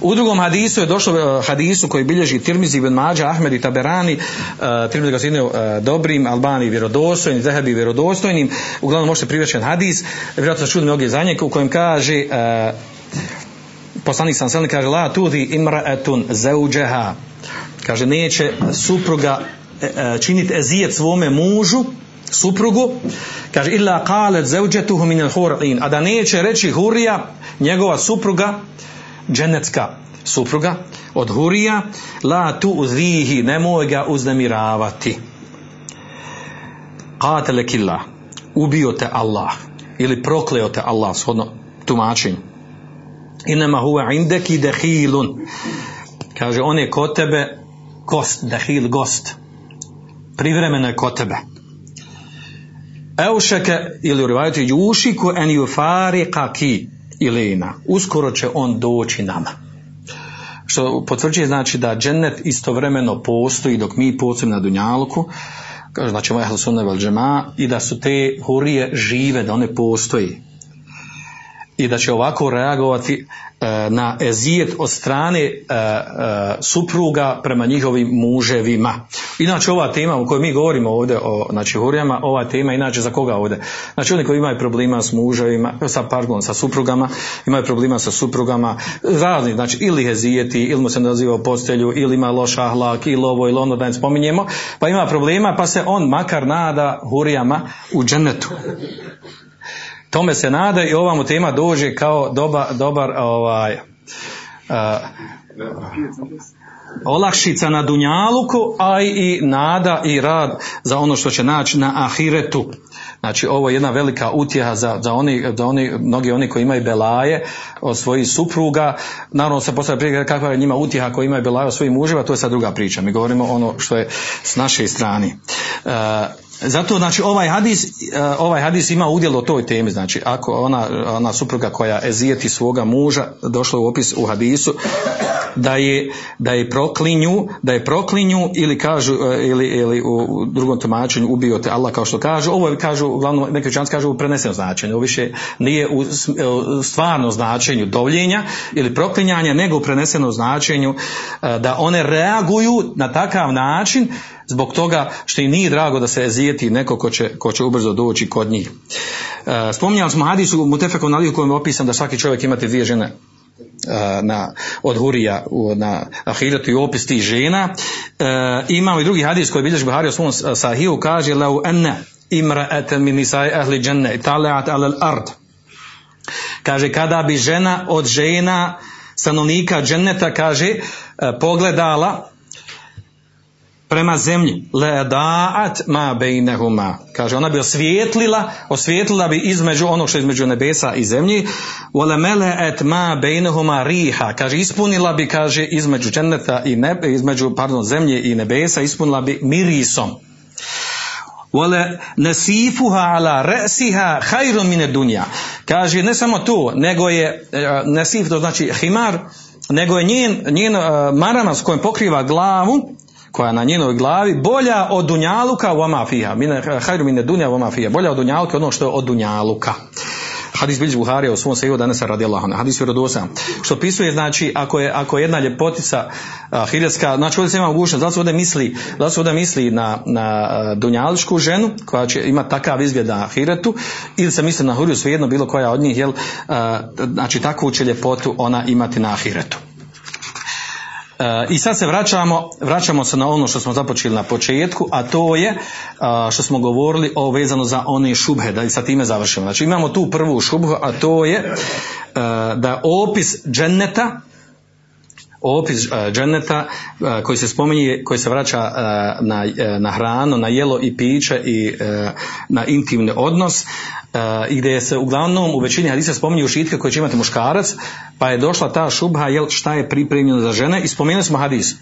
U drugom hadisu je došlo e, hadisu koji bilježi Tirmizi ibn Mađa, Ahmed i Taberani, uh, Tirmizi ga ocijenio e, dobrim, Albani vjerodostojnim, Zehebi vjerodostojnim, uglavnom možete privječen hadis, vjerojatno čuli mnogi za njeg, u kojem kaže e, poslanik sam selni kaže la tudi imraetun zeuđeha kaže neće supruga e, e, činiti ezijet svome mužu suprugu. Kaže illa qalet zeuđetuhu min al-hur'in a da neće reći hurija njegova supruga dženecka supruga od hurija la tu uzrihi nemoj ga uznemiravati. Qatele killa ubio te Allah ili prokleo te Allah shodno tumačenju inama huwa indeki dehilun kaže on je kod tebe gost, dehil gost. Privremeno je kod tebe. Eušeke ili u rivajetu jušiku en yufariqaki ilina. Uskoro će on doći nama. Što potvrđuje znači da džennet istovremeno postoji dok mi postojimo na Dunjaluku kaže znači moja sunna i da su te hurije žive da one postoji i da će ovako reagovati e, na ezijet od strane e, e, supruga prema njihovim muževima. Inače ova tema o kojoj mi govorimo ovdje o znači, hurijama, ova tema inače za koga ovdje? Znači oni koji imaju problema s muževima, sa, pardon, sa suprugama, imaju problema sa suprugama, razni, znači ili ezijeti, ili mu se naziva u postelju, ili ima loš ahlak, ili ovo, ili ono da ne spominjemo, pa ima problema, pa se on makar nada hurijama u džennetu tome se nada i ova mu tema dođe kao doba, dobar ovaj, a, olakšica na dunjaluku, a i nada i rad za ono što će naći na ahiretu. Znači ovo je jedna velika utjeha za, za, oni, za oni, mnogi oni koji imaju belaje od svojih supruga. Naravno se postavlja prije kakva je njima utjeha koji imaju belaje od svojih muževa, to je sad druga priča. Mi govorimo ono što je s naše strane. E, zato znači ovaj hadis, e, ovaj hadis ima udjel o toj temi, znači ako ona, ona supruga koja ezijeti svoga muža, došlo u opis u hadisu, da je, da je proklinju, da je proklinju ili kažu, e, ili, ili u drugom tumačenju ubio te Allah kao što kažu, ovo je kažu, uglavnom neki učenjaci kažu u prenesenom značenju, više nije u e, stvarnom značenju dovljenja ili proklinjanja, nego u prenesenom značenju da one reaguju na takav način zbog toga što im nije drago da se ezijeti neko ko će, ko će ubrzo doći kod njih. E, spominjali smo hadisu Mutefeku na kojem je opisan da svaki čovjek imate dvije žene e, na, od Hurija na Ahiretu i opis tih žena. E, imamo i drugi hadis koji bilježi Buhari u svom sahiju, kaže lau enne imra'atan min nisa'i ahli dženne tala'at alal ard. Kaže, kada bi žena od žena stanovnika dženneta, kaže, e, pogledala prema zemlji. Ledaat ma bejnehuma. Kaže ona bi osvijetlila osvijetlila bi između onog što je između nebesa i zemlji. Wala malaat ma bejnehuma riha. Kaže ispunila bi kaže između dženneta i nebe između pardon zemlje i nebesa ispunila bi mirisom. Wala nasifuha ala rasiha khairun min ad-dunya. Kaže ne samo to, nego je e, nasif to znači himar, nego je njen njen e, marama s kojim pokriva glavu koja je na njenoj glavi bolja od dunjaluka u amafiha. Mine hajru mine dunja u amafiha. Bolja od dunjaluka ono što je od dunjaluka. Hadis bilježi Buharija u svom seju danas radi Allah. Hadis vjerodosan. Što pisuje znači ako je, ako je jedna ljepotica hiljadska, znači ovdje se ima mogućnost, da se ovdje misli, da se ovdje misli na, na dunjaličku ženu koja će imati takav izgled na hiretu ili se misli na huriju svejedno bilo koja od njih, jel, znači takvu će ljepotu ona imati na ahiretu. E, I sad se vraćamo, vraćamo se na ono što smo započeli na početku, a to je a, što smo govorili o vezano za one šubhe, da i sa time završimo. Znači imamo tu prvu šubhu, a to je e, da opis dženneta opis e, dženeta e, koji se spominje, koji se vraća e, na, na hranu, na jelo i piće i na intimni odnos i gdje se uglavnom u većini hadisa spominju šitke koje će imati muškarac, pa je došla ta šubha jel, šta je pripremljeno za žene? I spomenuli smo hadis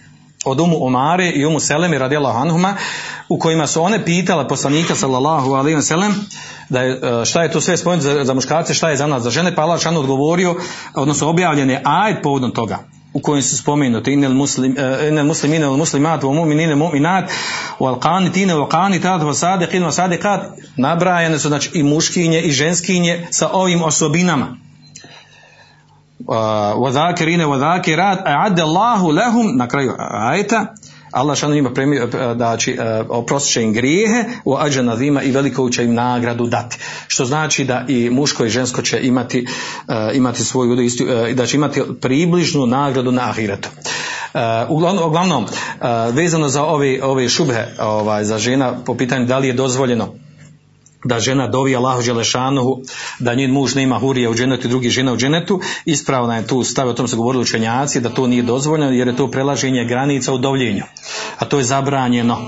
od Umu Omare i Umu Selemi radijallahu anhuma u kojima su one pitale poslanika sallallahu alaihi wa sallam da je, šta je to sve spomenuto za, za muškarce, šta je za nas za žene, pa Allah odgovorio, odnosno objavljen je ajd povodom toga u kojem su spomenuti inel muslim eh, inel muslim inel muslimat wa mu'min inel mu'minat wal qanitin wal qanitat wa sadiqin wa sadiqat. Nabrajene su znači i muškinje i ženskinje sa ovim osobinama. Eh, wa zakirine wa zakirat a'adallahu lahum na kraju ajta Allah šanu njima premio da će oprostit će im grijehe u ađana zima i veliko će im nagradu dati. Što znači da i muško i žensko će imati, uh, imati svoju istu, uh, da će imati približnu nagradu na ahiretu. Uglavnom, vezano za ove, ove šubhe ovaj, za žena po pitanju da li je dozvoljeno da žena dovi Allahu Đelešanuhu, da njen muž nema hurije u dženetu i drugi žena u dženetu, ispravna je tu stav, o tom se govorili učenjaci, da to nije dozvoljeno jer je to prelaženje granica u dovljenju. A to je zabranjeno.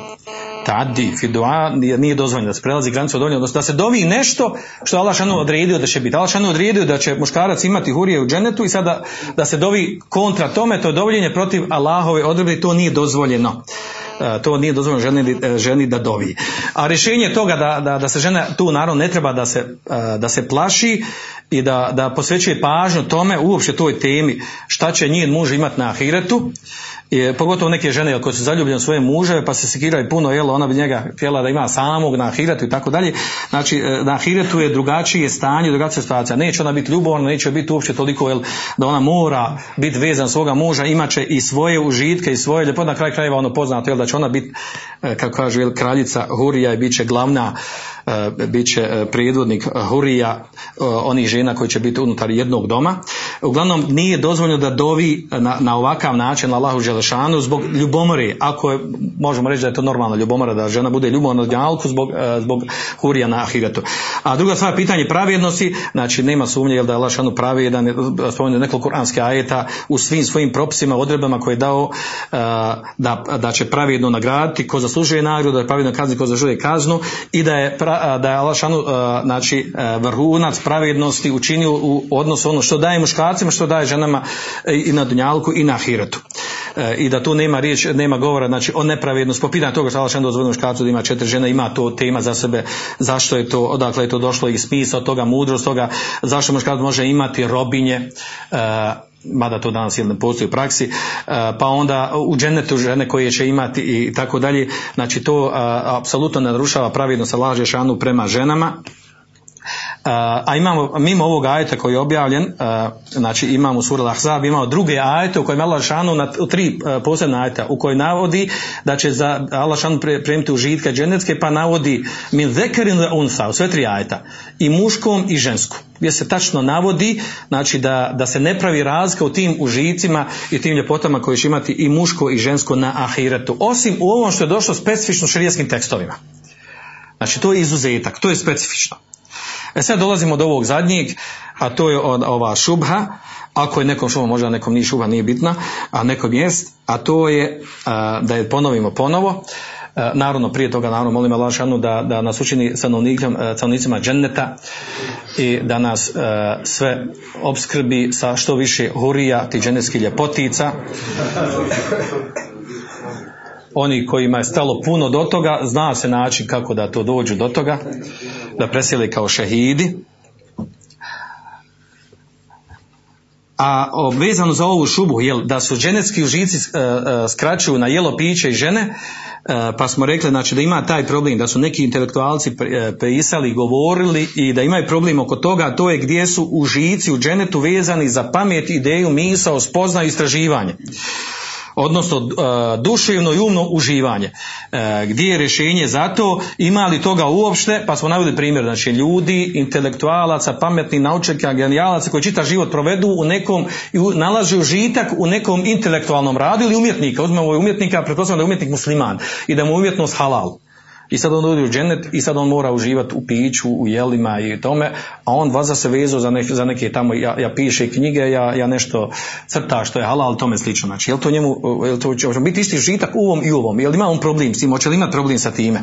Tadi, fidua, nije, dozvoljeno da se prelazi granica u dovljenju, odnosno da se dovi nešto što Allah šanu odredio da će biti. Allah šanu odredio da će muškarac imati hurije u dženetu i sada da se dovi kontra tome, to je dovljenje protiv Allahove odredbe, to nije dozvoljeno. To nije dozvoljeno ženi, e, ženi da dovi. A rješenje toga da, da, da se žena tu naravno ne treba da se, e, da se plaši i da, da posvećuje pažnju tome, uopće toj temi, šta će njen muž imati na ahiretu, i, pogotovo neke žene koje su zaljubljene u svoje muževe pa se sekiraju puno, jel, ona bi njega htjela da ima samog na ahiretu i tako dalje. Znači, na ahiretu je drugačije stanje, drugačija situacija. Neće ona biti ljubavna, neće biti uopće toliko, jel, da ona mora biti vezana svoga muža, imaće i svoje užitke i svoje ljepote, na kraj krajeva ono poznato, jel, da će ona biti, kako kaže, jel, kraljica Hurija i bit će glavna bit će prijedvodnik Hurija onih žena koji će biti unutar jednog doma. Uglavnom nije dozvoljeno da dovi na, na ovakav način Allahu Đelešanu zbog ljubomore, ako je, možemo reći da je to normalna ljubomora, da žena bude ljubomorna na zbog, zbog Hurija na Ahiretu. A druga stvar, pitanje pravjednosti, znači nema sumnje jel da je Allah šanu pravjedan, spomenuo nekoliko kuranske ajeta u svim svojim propisima, odredbama koje je dao da, da će pravjedno nagraditi ko zaslužuje nagradu, da je pravjedno kazni ko zaslužuje kaznu i da je pra, da je Allah znači, vrhunac pravednosti učinio u odnosu ono što daje muškarcima, što daje ženama i na dunjalku i na ahiretu. I da tu nema riječ, nema govora, znači, o nepravednosti. Po pitanju toga što Allah dozvoljeno muškarcu da ima četiri žene, ima to tema za sebe, zašto je to, odakle je to došlo i smisao toga, mudrost toga, zašto muškarac može imati robinje, mada to danas ne postoji u praksi, pa onda u dženetu žene koje će imati i tako dalje, znači to apsolutno narušava pravednost Allah Žešanu prema ženama, a imamo, mimo ovog ajeta koji je objavljen, znači imamo sura Al-Ahzab, imamo druge ajete u kojima Allah šanu na tri posebna ajeta u kojoj navodi da će za Allah šanu premiti užitke dženecke, pa navodi min zekerin unsa, u sve tri ajeta, i muškom i ženskom, gdje se tačno navodi, znači da, da se ne pravi razlika u tim užicima i tim ljepotama koje će imati i muško i žensko na ahiretu, osim u ovom što je došlo specifično širijeskim tekstovima. Znači to je izuzetak, to je specifično. E sad dolazimo do ovog zadnjeg, a to je ova šubha, ako je nekom šubha, možda nekom nije šubha, nije bitna, a nekom jest, a to je a, da je ponovimo ponovo, a, naravno prije toga naravno molim Allah šanu da, da nas učini stanovnicima dženneta i da nas sve obskrbi sa što više hurija, ti dženetskih ljepotica oni kojima je stalo puno do toga, zna se način kako da to dođu do toga, da presjeli kao šehidi. A vezano za ovu šubu, jel, da su ženetski užici uh, uh, skraćuju na jelo piće i žene, uh, pa smo rekli znači, da ima taj problem, da su neki intelektualci pisali govorili i da imaju problem oko toga, to je gdje su užici u dženetu vezani za pamet, ideju, misao, spoznaju istraživanje odnosno uh, duševno i umno uživanje. Uh, gdje je rješenje za to, ima li toga uopšte, pa smo navili primjer, znači ljudi, intelektualaca, pametni naučnika, genijalaca koji čita život provedu u nekom, i nalaže užitak u nekom intelektualnom radu ili umjetnika, uzmemo umjetnika, pretpostavljamo da je umjetnik musliman i da mu umjetnost halal I sad on ode u džennet i sad on mora uživati u piću, u jelima i tome, a on vaza se vezao za, nek, za neke tamo, ja, ja piše knjige, ja, ja nešto crta što je halal, tome slično. Znači, je li to njemu, je li to će biti isti žitak u ovom i u ovom? Je li ima on problem s tim? Hoće li imati problem sa time?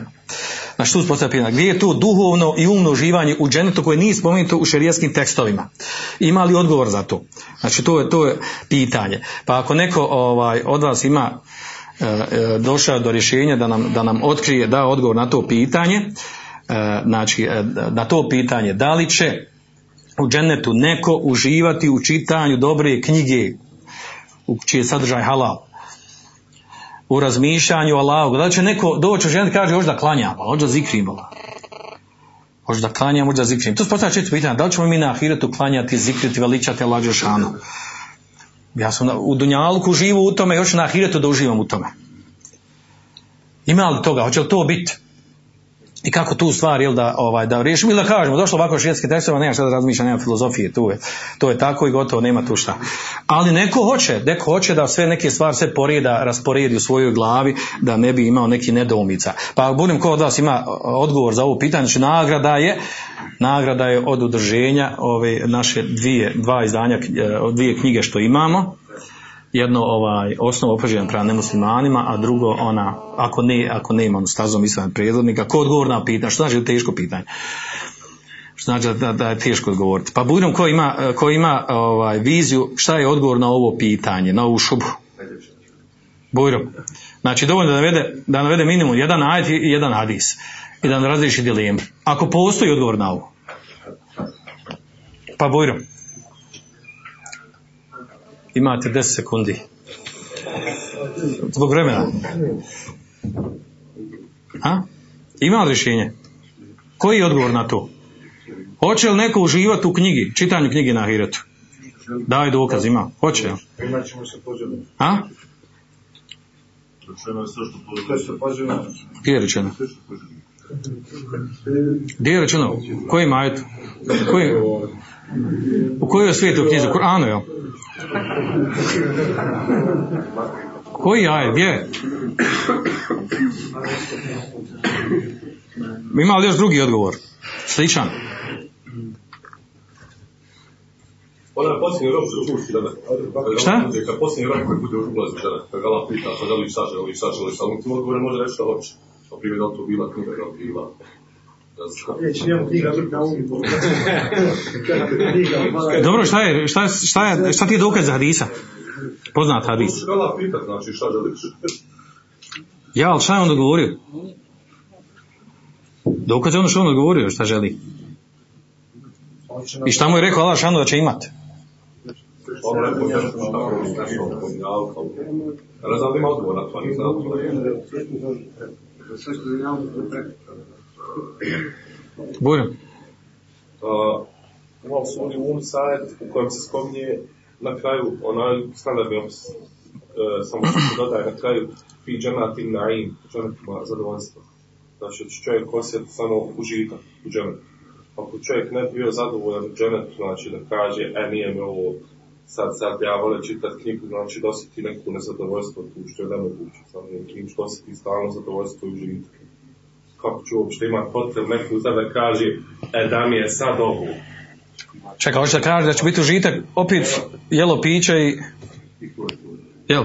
Znači, tu se pitanje, gdje je to duhovno i umno uživanje u džennetu koje nije spomenuto u šerijskim tekstovima? Ima li odgovor za to? Znači, to je, to je pitanje. Pa ako neko ovaj, od vas ima došao do rješenja da nam, da nam otkrije, da odgovor na to pitanje, e, znači e, na to pitanje da li će u džennetu neko uživati u čitanju dobre knjige u čiji je sadržaj halal u razmišljanju Allahu, da li će neko doći u džennet kaže hoće da klanja, pa hoće da zikrim. Hoće da klanja, hoće da zikrim. To se postavlja često pitanje, da li ćemo mi na ahiretu klanjati, zikriti, veličati Allah Đešanu? Ja sam u Dunjalku živu u tome hoću na ahiretu da uživam u tome. Ima li toga? Hoće li to biti? I kako tu stvar, jel da, ovaj, da riješimo ili da kažemo, došlo ovako švedski tekstova, nema šta da razmišlja, nema filozofije, tu je, to je tako i gotovo, nema tu šta. Ali neko hoće, neko hoće da sve neke stvari sve poreda, rasporedi u svojoj glavi, da ne bi imao neki nedoumica. Pa ako budem ko od vas ima odgovor za ovo pitanje, znači nagrada je, nagrada je od udruženja ove naše dvije, dva izdanja, e, dvije knjige što imamo, jedno ovaj osnov opođenja prema nemuslimanima, a drugo ona, ako ne, ako ne imamo stazom islam prijedlodnika, ko odgovor na pitanje, što znači teško pitanje? Što znači da, da je teško odgovoriti. Pa budem ko ima, ko ima ovaj, viziju šta je odgovor na ovo pitanje, na ovu šubu. Bujro. Znači dovoljno da navede, da navede minimum jedan ajet i jedan hadis. I da nam razriješi dilemu. Ako postoji odgovor na ovo. Pa Bujro. Imate 10 sekundi. Zbog vremena. A? Ima li rješenje? Koji je odgovor na to? Hoće li neko uživati u knjigi, čitanju knjige na Ahiretu? Daj dokaz, ima. Hoće. A? Gdje je rečeno? Gdje je rečeno? Koji majet? Koji? U kojoj je svijetu knjizi? U Kur'anu, jel? Koji ajet? Gdje? Ima li još drugi odgovor? Sličan? Ona je posljednji rok što pusti da ne. Šta? Kad posljednji rok koji bude u ulazi žena, kad ga pita, pa da li šta želi, šta želi, samo ti odgovore može reći šta hoće. Na primjer, da li to bila knjiga, da li bila. Neće njemu knjiga biti na umu. Knjiga, Dobro, šta je, šta, je- šta, je, šta ti je dokaz za hadisa? Poznat hadis. Znači šta želiš. Ja, ali šta je on odgovorio? Dokaz je ono što on odgovorio, šta želi. I šta mu je rekao Allah šanu da će imati? On rekao nešto šta je nešto od podnjavka. Ja ne znam da ima odgovor na to, nisam na to. Sve što je javno, to je preko. Bujno. Uh, ima u suri Um sajet u kojem se spominje na kraju onaj standardni opis. Uh, samo što se dodaje na kraju fi džanatim naim, džanatima zadovoljstva. Znači da će čovjek osjeti samo užitak u džanetu. Ako čovjek ne bi bio zadovoljan u znači da kaže, e nije mi ovo sad, sad ja volim čitati knjigu, znači da osjeti neku nezadovoljstvo tu što je nemoguće, samo nekim što osjeti stalno zadovoljstvo i užitak kako ću uopšte imati potrebu neku za da kaže, e da mi je sad ovo. Čekaj, hoće da kaže da će biti užitak opet jelo piće i... Jel?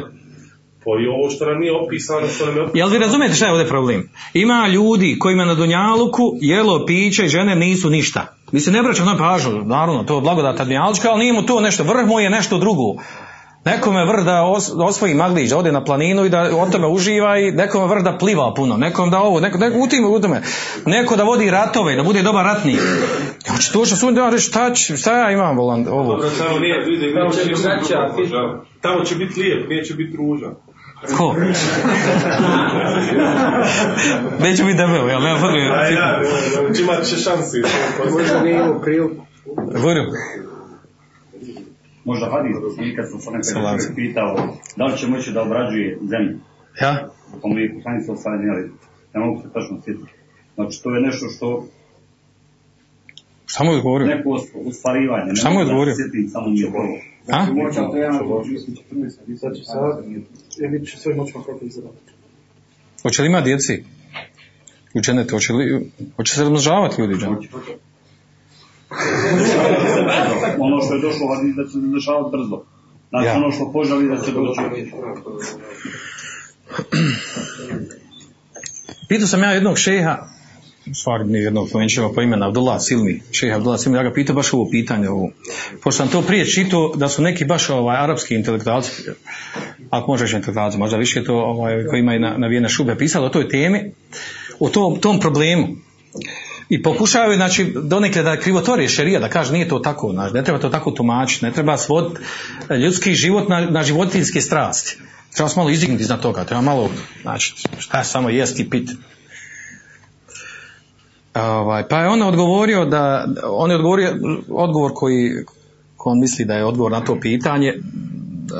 Pa i ovo što nam nije opisano, što nam je opisano. Jel vi razumijete šta je ovdje problem? Ima ljudi kojima na Dunjaluku jelo, piće i žene nisu ništa. Mi se ne vraćamo na pažnju, naravno, to je blagodata Dunjalučka, ali nije mu to nešto, vrh mu je nešto drugo. Nekome vrh da os, osvoji maglić, da ode na planinu i da o tome uživa i nekome vrh da pliva puno, nekom da ovo, neko, neko u tim, u tome, neko da vodi ratove, da bude dobar ratnik. Znači to što su da reći, šta, šta ja imam volan, ovo? Dobro, tamo nije, vidi, tamo će biti drugačija, ružan. Tamo će biti lijep, neće biti ružan. Ko? Neće biti debel, jel? Nema A potrebe. ja, će imat će šansi. Možda nije imao priliku. Vojno. Možda hadis, i kad sam se Salam. nekada pitao da li će moći da obrađuje zemlju, Ja? pa mu je poslanik sa osvanjali, ne mogu se tačno sjetiti. Znači, to je nešto što, Šta mu je odgovorio? neko os- ostvarivanje. Šta mu je odgovorio? Da se samo mi je bilo. A? Moća, to je jedan od 14. I sad će sad, ja vidit će svojim očima kako izgleda. Hoće li ima djeci? u dženetu? Hoće, li, hoće se razmnožavati ljudi u dženetu? ono što je došlo da će se dešavati brzo. Znači Ja. ono što poželi da će doći. Pitao sam ja jednog šeha, u stvari nije jednog pomenčeva po imena Abdullah Silmi, šeha Abdullah Silmi, ja ga pitao baš ovo pitanje, ovo. pošto sam to prije čitao, da su neki baš ovaj, arapski intelektualci, ako možeš intelektualci, možda više to ovaj, koji imaju na, navijene šube, pisali o toj temi, o tom, tom problemu. I pokušavaju, znači, donekle da krivotvorije šerija, da kaže nije to tako, znači, ne treba to tako tumačiti, ne treba svod ljudski život na, na životinjske strasti. Treba se malo izdignuti iznad toga, treba malo, znači, šta je samo jesti i piti. Ovaj, pa je on odgovorio da, on je odgovorio, odgovor koji, ko on misli da je odgovor na to pitanje,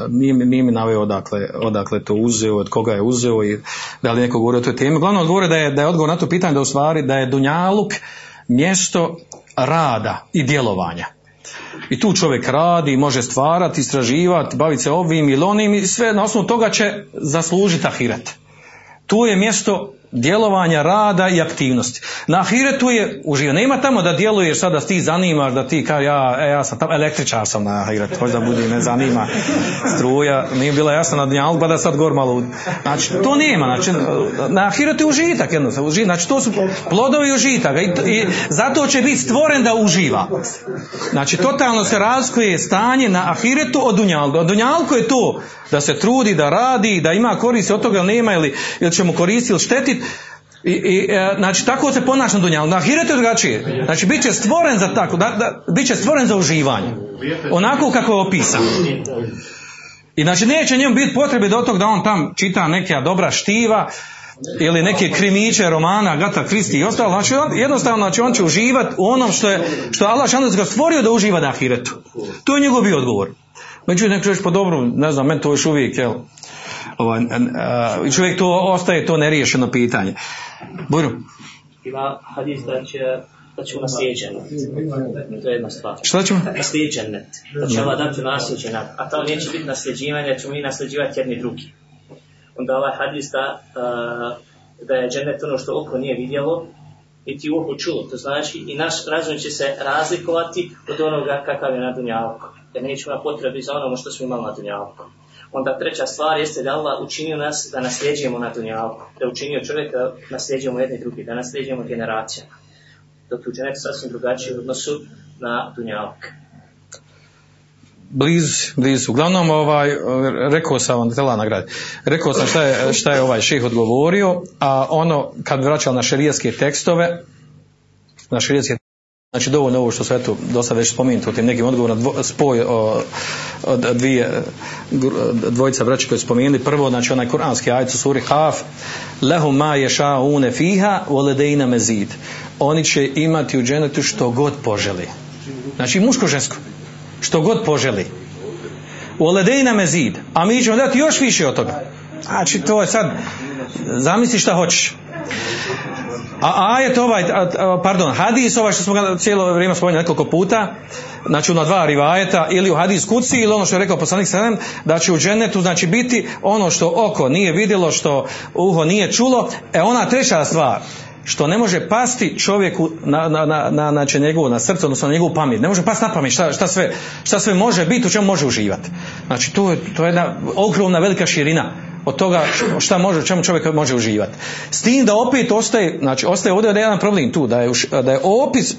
nije, nije mi naveo odakle, odakle to uzeo, od koga je uzeo i da li je neko govorio o toj temi. Uglavnom odgovore da je, da je odgovor na to pitanje da u stvari da je Dunjaluk mjesto rada i djelovanja. I tu čovjek radi, može stvarati, istraživati, baviti se ovim ili onim i sve na osnovu toga će zaslužiti ahiret. Tu je mjesto djelovanja, rada i aktivnosti. Na ahiretu je uživo. Nema tamo da djeluješ sad da ti zanimaš, da ti kao ja, e, ja sam tamo, električar sam na ahiretu, da budi, ne zanima struja, nije bila jasna na dnjalu, pa da sad gor malo. Znači, to nema, znači, na ahiretu je užitak jednostavno, užitak. znači to su plodovi užitaka i, i zato će biti stvoren da uživa. Znači, totalno se razlikuje stanje na ahiretu od dunjalku. Od dunjalku je to da se trudi, da radi, da ima koristi od toga ili nema ili, ili će mu koristiti ili štetiti. I, i, e, znači, tako se ponaša na dunjalku. Na ahiretu je drugačije. Znači, bit će stvoren za tako, da, da, bit će stvoren za uživanje. Onako kako je opisan. I znači neće njemu biti potrebe do tog da on tam čita neka dobra štiva ili neke krimiće romana Gata Kristi i ostalo. Znači on, jednostavno znači on će uživati u onom što je što Allah šan ga stvorio da uživa na ahiretu. To je njegov bio odgovor. Međutim, neko reći po dobru, ne znam, meni to još uvijek, jel, ovaj, još uvijek to ostaje to neriješeno pitanje. Bujru, ima hadis da će da će u naslijeđenet. To je jedna stvar. šta ćemo? Naslijeđenet. Da će Allah dati naslijeđenet. A to neće biti nasljeđivanje, da ćemo mi nasljeđivati jedni drugi. Onda ovaj hadis da, uh, da je džennet ono što oko nije vidjelo, niti uho čulo. To znači i naš razum će se razlikovati od onoga kakav je na dunjalku. Jer nećemo na potrebi za onomu što smo imali na dunjalku. Onda treća stvar jeste da Allah učinio nas da nasljeđujemo na dunjalku. Da učinio čovjeka da nasljeđujemo jedni drugi, da nasljeđujemo generacijama. Dok je u dženetu sasvim drugačiji u odnosu na dunjalku. blizu, blizu. Uglavnom, ovaj, rekao sam vam, tela nagradi, rekao sam šta je, šta je ovaj ših odgovorio, a ono, kad vraćao na šerijetske tekstove, na šerijetske Znači dovoljno ovo što su eto do sada već spomenuto u tim nekim odgovorima dvo, spoj o, od dvije dvojica braća koji spomenuli. Prvo znači onaj kuranski ajet suri Haf lehum ma yasha'une fiha wa mazid. Oni će imati u dženetu što god poželi. Znači muško žensko što god poželi. Ledejna mezid a mi ćemo dati još više od toga. Znači to je sad zamisli šta hoćeš a ajet ovaj, pardon, hadis ovaj što smo ga cijelo vrijeme spomenuli nekoliko puta, znači na dva rivajeta, ili u hadis kuci, ili ono što je rekao poslanik sallam, da će u džennetu znači biti ono što oko nije vidjelo, što uho nije čulo, e ona treća stvar, što ne može pasti čovjeku na, na, na, na, znači njegovu, na srce, odnosno na njegovu pamet. Ne može pasti na pamet šta, šta, sve, šta sve može biti, u čemu može uživati. Znači to je, to je jedna ogromna velika širina od toga šta može, čemu čovjek može uživati. S tim da opet ostaje, znači ostaje ovdje da je jedan problem tu, da je, da je opis e,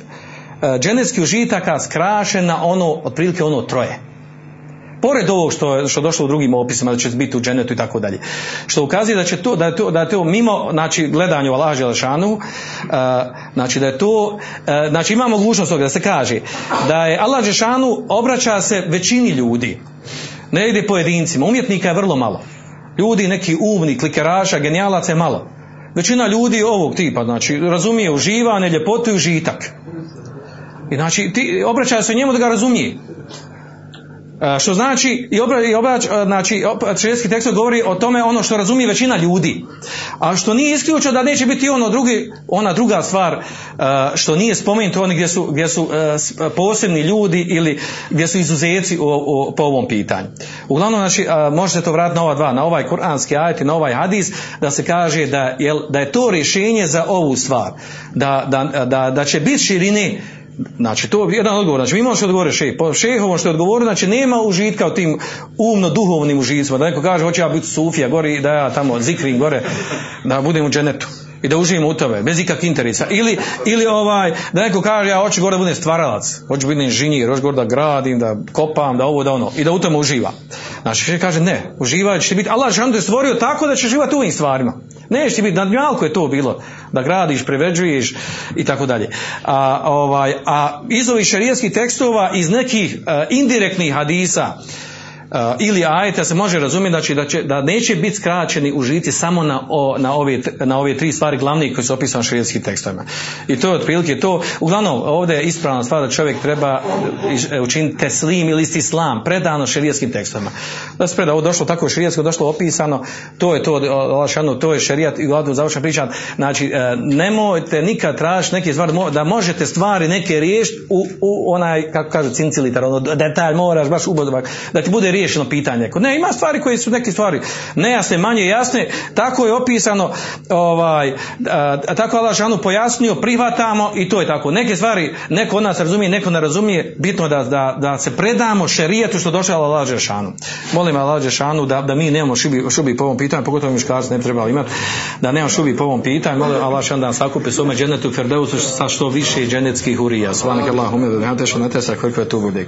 dženetskih užitaka skrašen na ono, otprilike ono troje. Pored ovog što što došlo u drugim opisima da će biti u dženetu i tako dalje. Što ukazuje da će to, da je to, da je to mimo, znači, gledanju Allaha Želešanu, uh, znači da je to, uh, znači ima mogućnost toga da se kaže da je Allah obraća se većini ljudi. Ne ide pojedincima, umjetnika je vrlo malo. Ljudi neki umni, klikeraša, genijalaca je malo. Većina ljudi ovog tipa, znači, razumije uživanje, ljepotu i užitak. I znači, ti, obraćaju se njemu da ga razumije. E, Što znači, i obra, i obrać, e, znači, šerijetski tekst govori o tome ono što razumije većina ljudi. A što nije isključeno da neće biti ono drugi, ona druga stvar, e, što nije spomenuto oni gdje su, gdje su posebni ljudi ili gdje su izuzeci o, o, po ovom pitanju. Uglavnom, znači, možete to vratiti na ova dva, na ovaj kuranski ajet i na ovaj hadis, da se kaže da, jel, da je to rješenje za ovu stvar. Da, da, da, da će biti širine Znači, to je jedan odgovor. Znači, mi što odgovore šeh. Po šehovom što je odgovorio, znači, nema užitka u tim umno-duhovnim užicima. Da neko kaže, hoće ja biti sufija gore i da ja tamo zikrim gore, da budem u dženetu i da uživim u tome, bez ikakvih interesa. Ili, ili ovaj, da neko kaže, ja hoću gore da budem stvaralac, hoću biti inženjer, hoću gore da gradim, da kopam, da ovo, da ono, i da u tome uživa. Znači, kaže, ne, uživat će biti, Allah te stvorio tako da će živati u ovim stvarima. Neće ti biti, na je to bilo, da gradiš, preveđuješ i tako dalje. A, ovaj, a iz ovih šarijeskih tekstova, iz nekih e, indirektnih hadisa, Uh, ili ajeta se može razumjeti znači da, će, da neće biti skraćeni užici samo na, o, na, ove, na ove tri stvari glavnih koji su opisane u šerijetskim tekstovima. I to je otprilike to. Uglavnom, ovdje je ispravna stvar da čovjek treba iš- učiniti teslim ili islam, predano šerijetskim tekstovima. Da se preda, ovo došlo tako šerijetsko, došlo opisano, to je to, Allah šanu, to je šerijat i glavno završam pričam. Znači, nemojte nikad tražiti neke stvari, da možete stvari neke riješiti u, u onaj, kako kažu, cincilitar, ono, detalj moraš baš ubodovak, da ti bude riješeno pitanje. Ne, ima stvari koje su neke stvari nejasne, manje jasne, tako je opisano, ovaj, a, tako Allah šanu pojasnio, prihvatamo i to je tako. Neke stvari neko od nas razumije, neko ne razumije, bitno je da, da, da se predamo šerijetu što došao Allah Žešanu. Molim Allah Žešanu da, da mi nemamo šubi, šubi po ovom pitanju, pogotovo muškarci ne bi trebali imati, da nemamo šubi po ovom pitanju, molim Allah da nas sakupi svome dženetu Ferdeusu sa što više dženetskih urija. Svanik Allah umir, da ne tesa koliko je tu bude.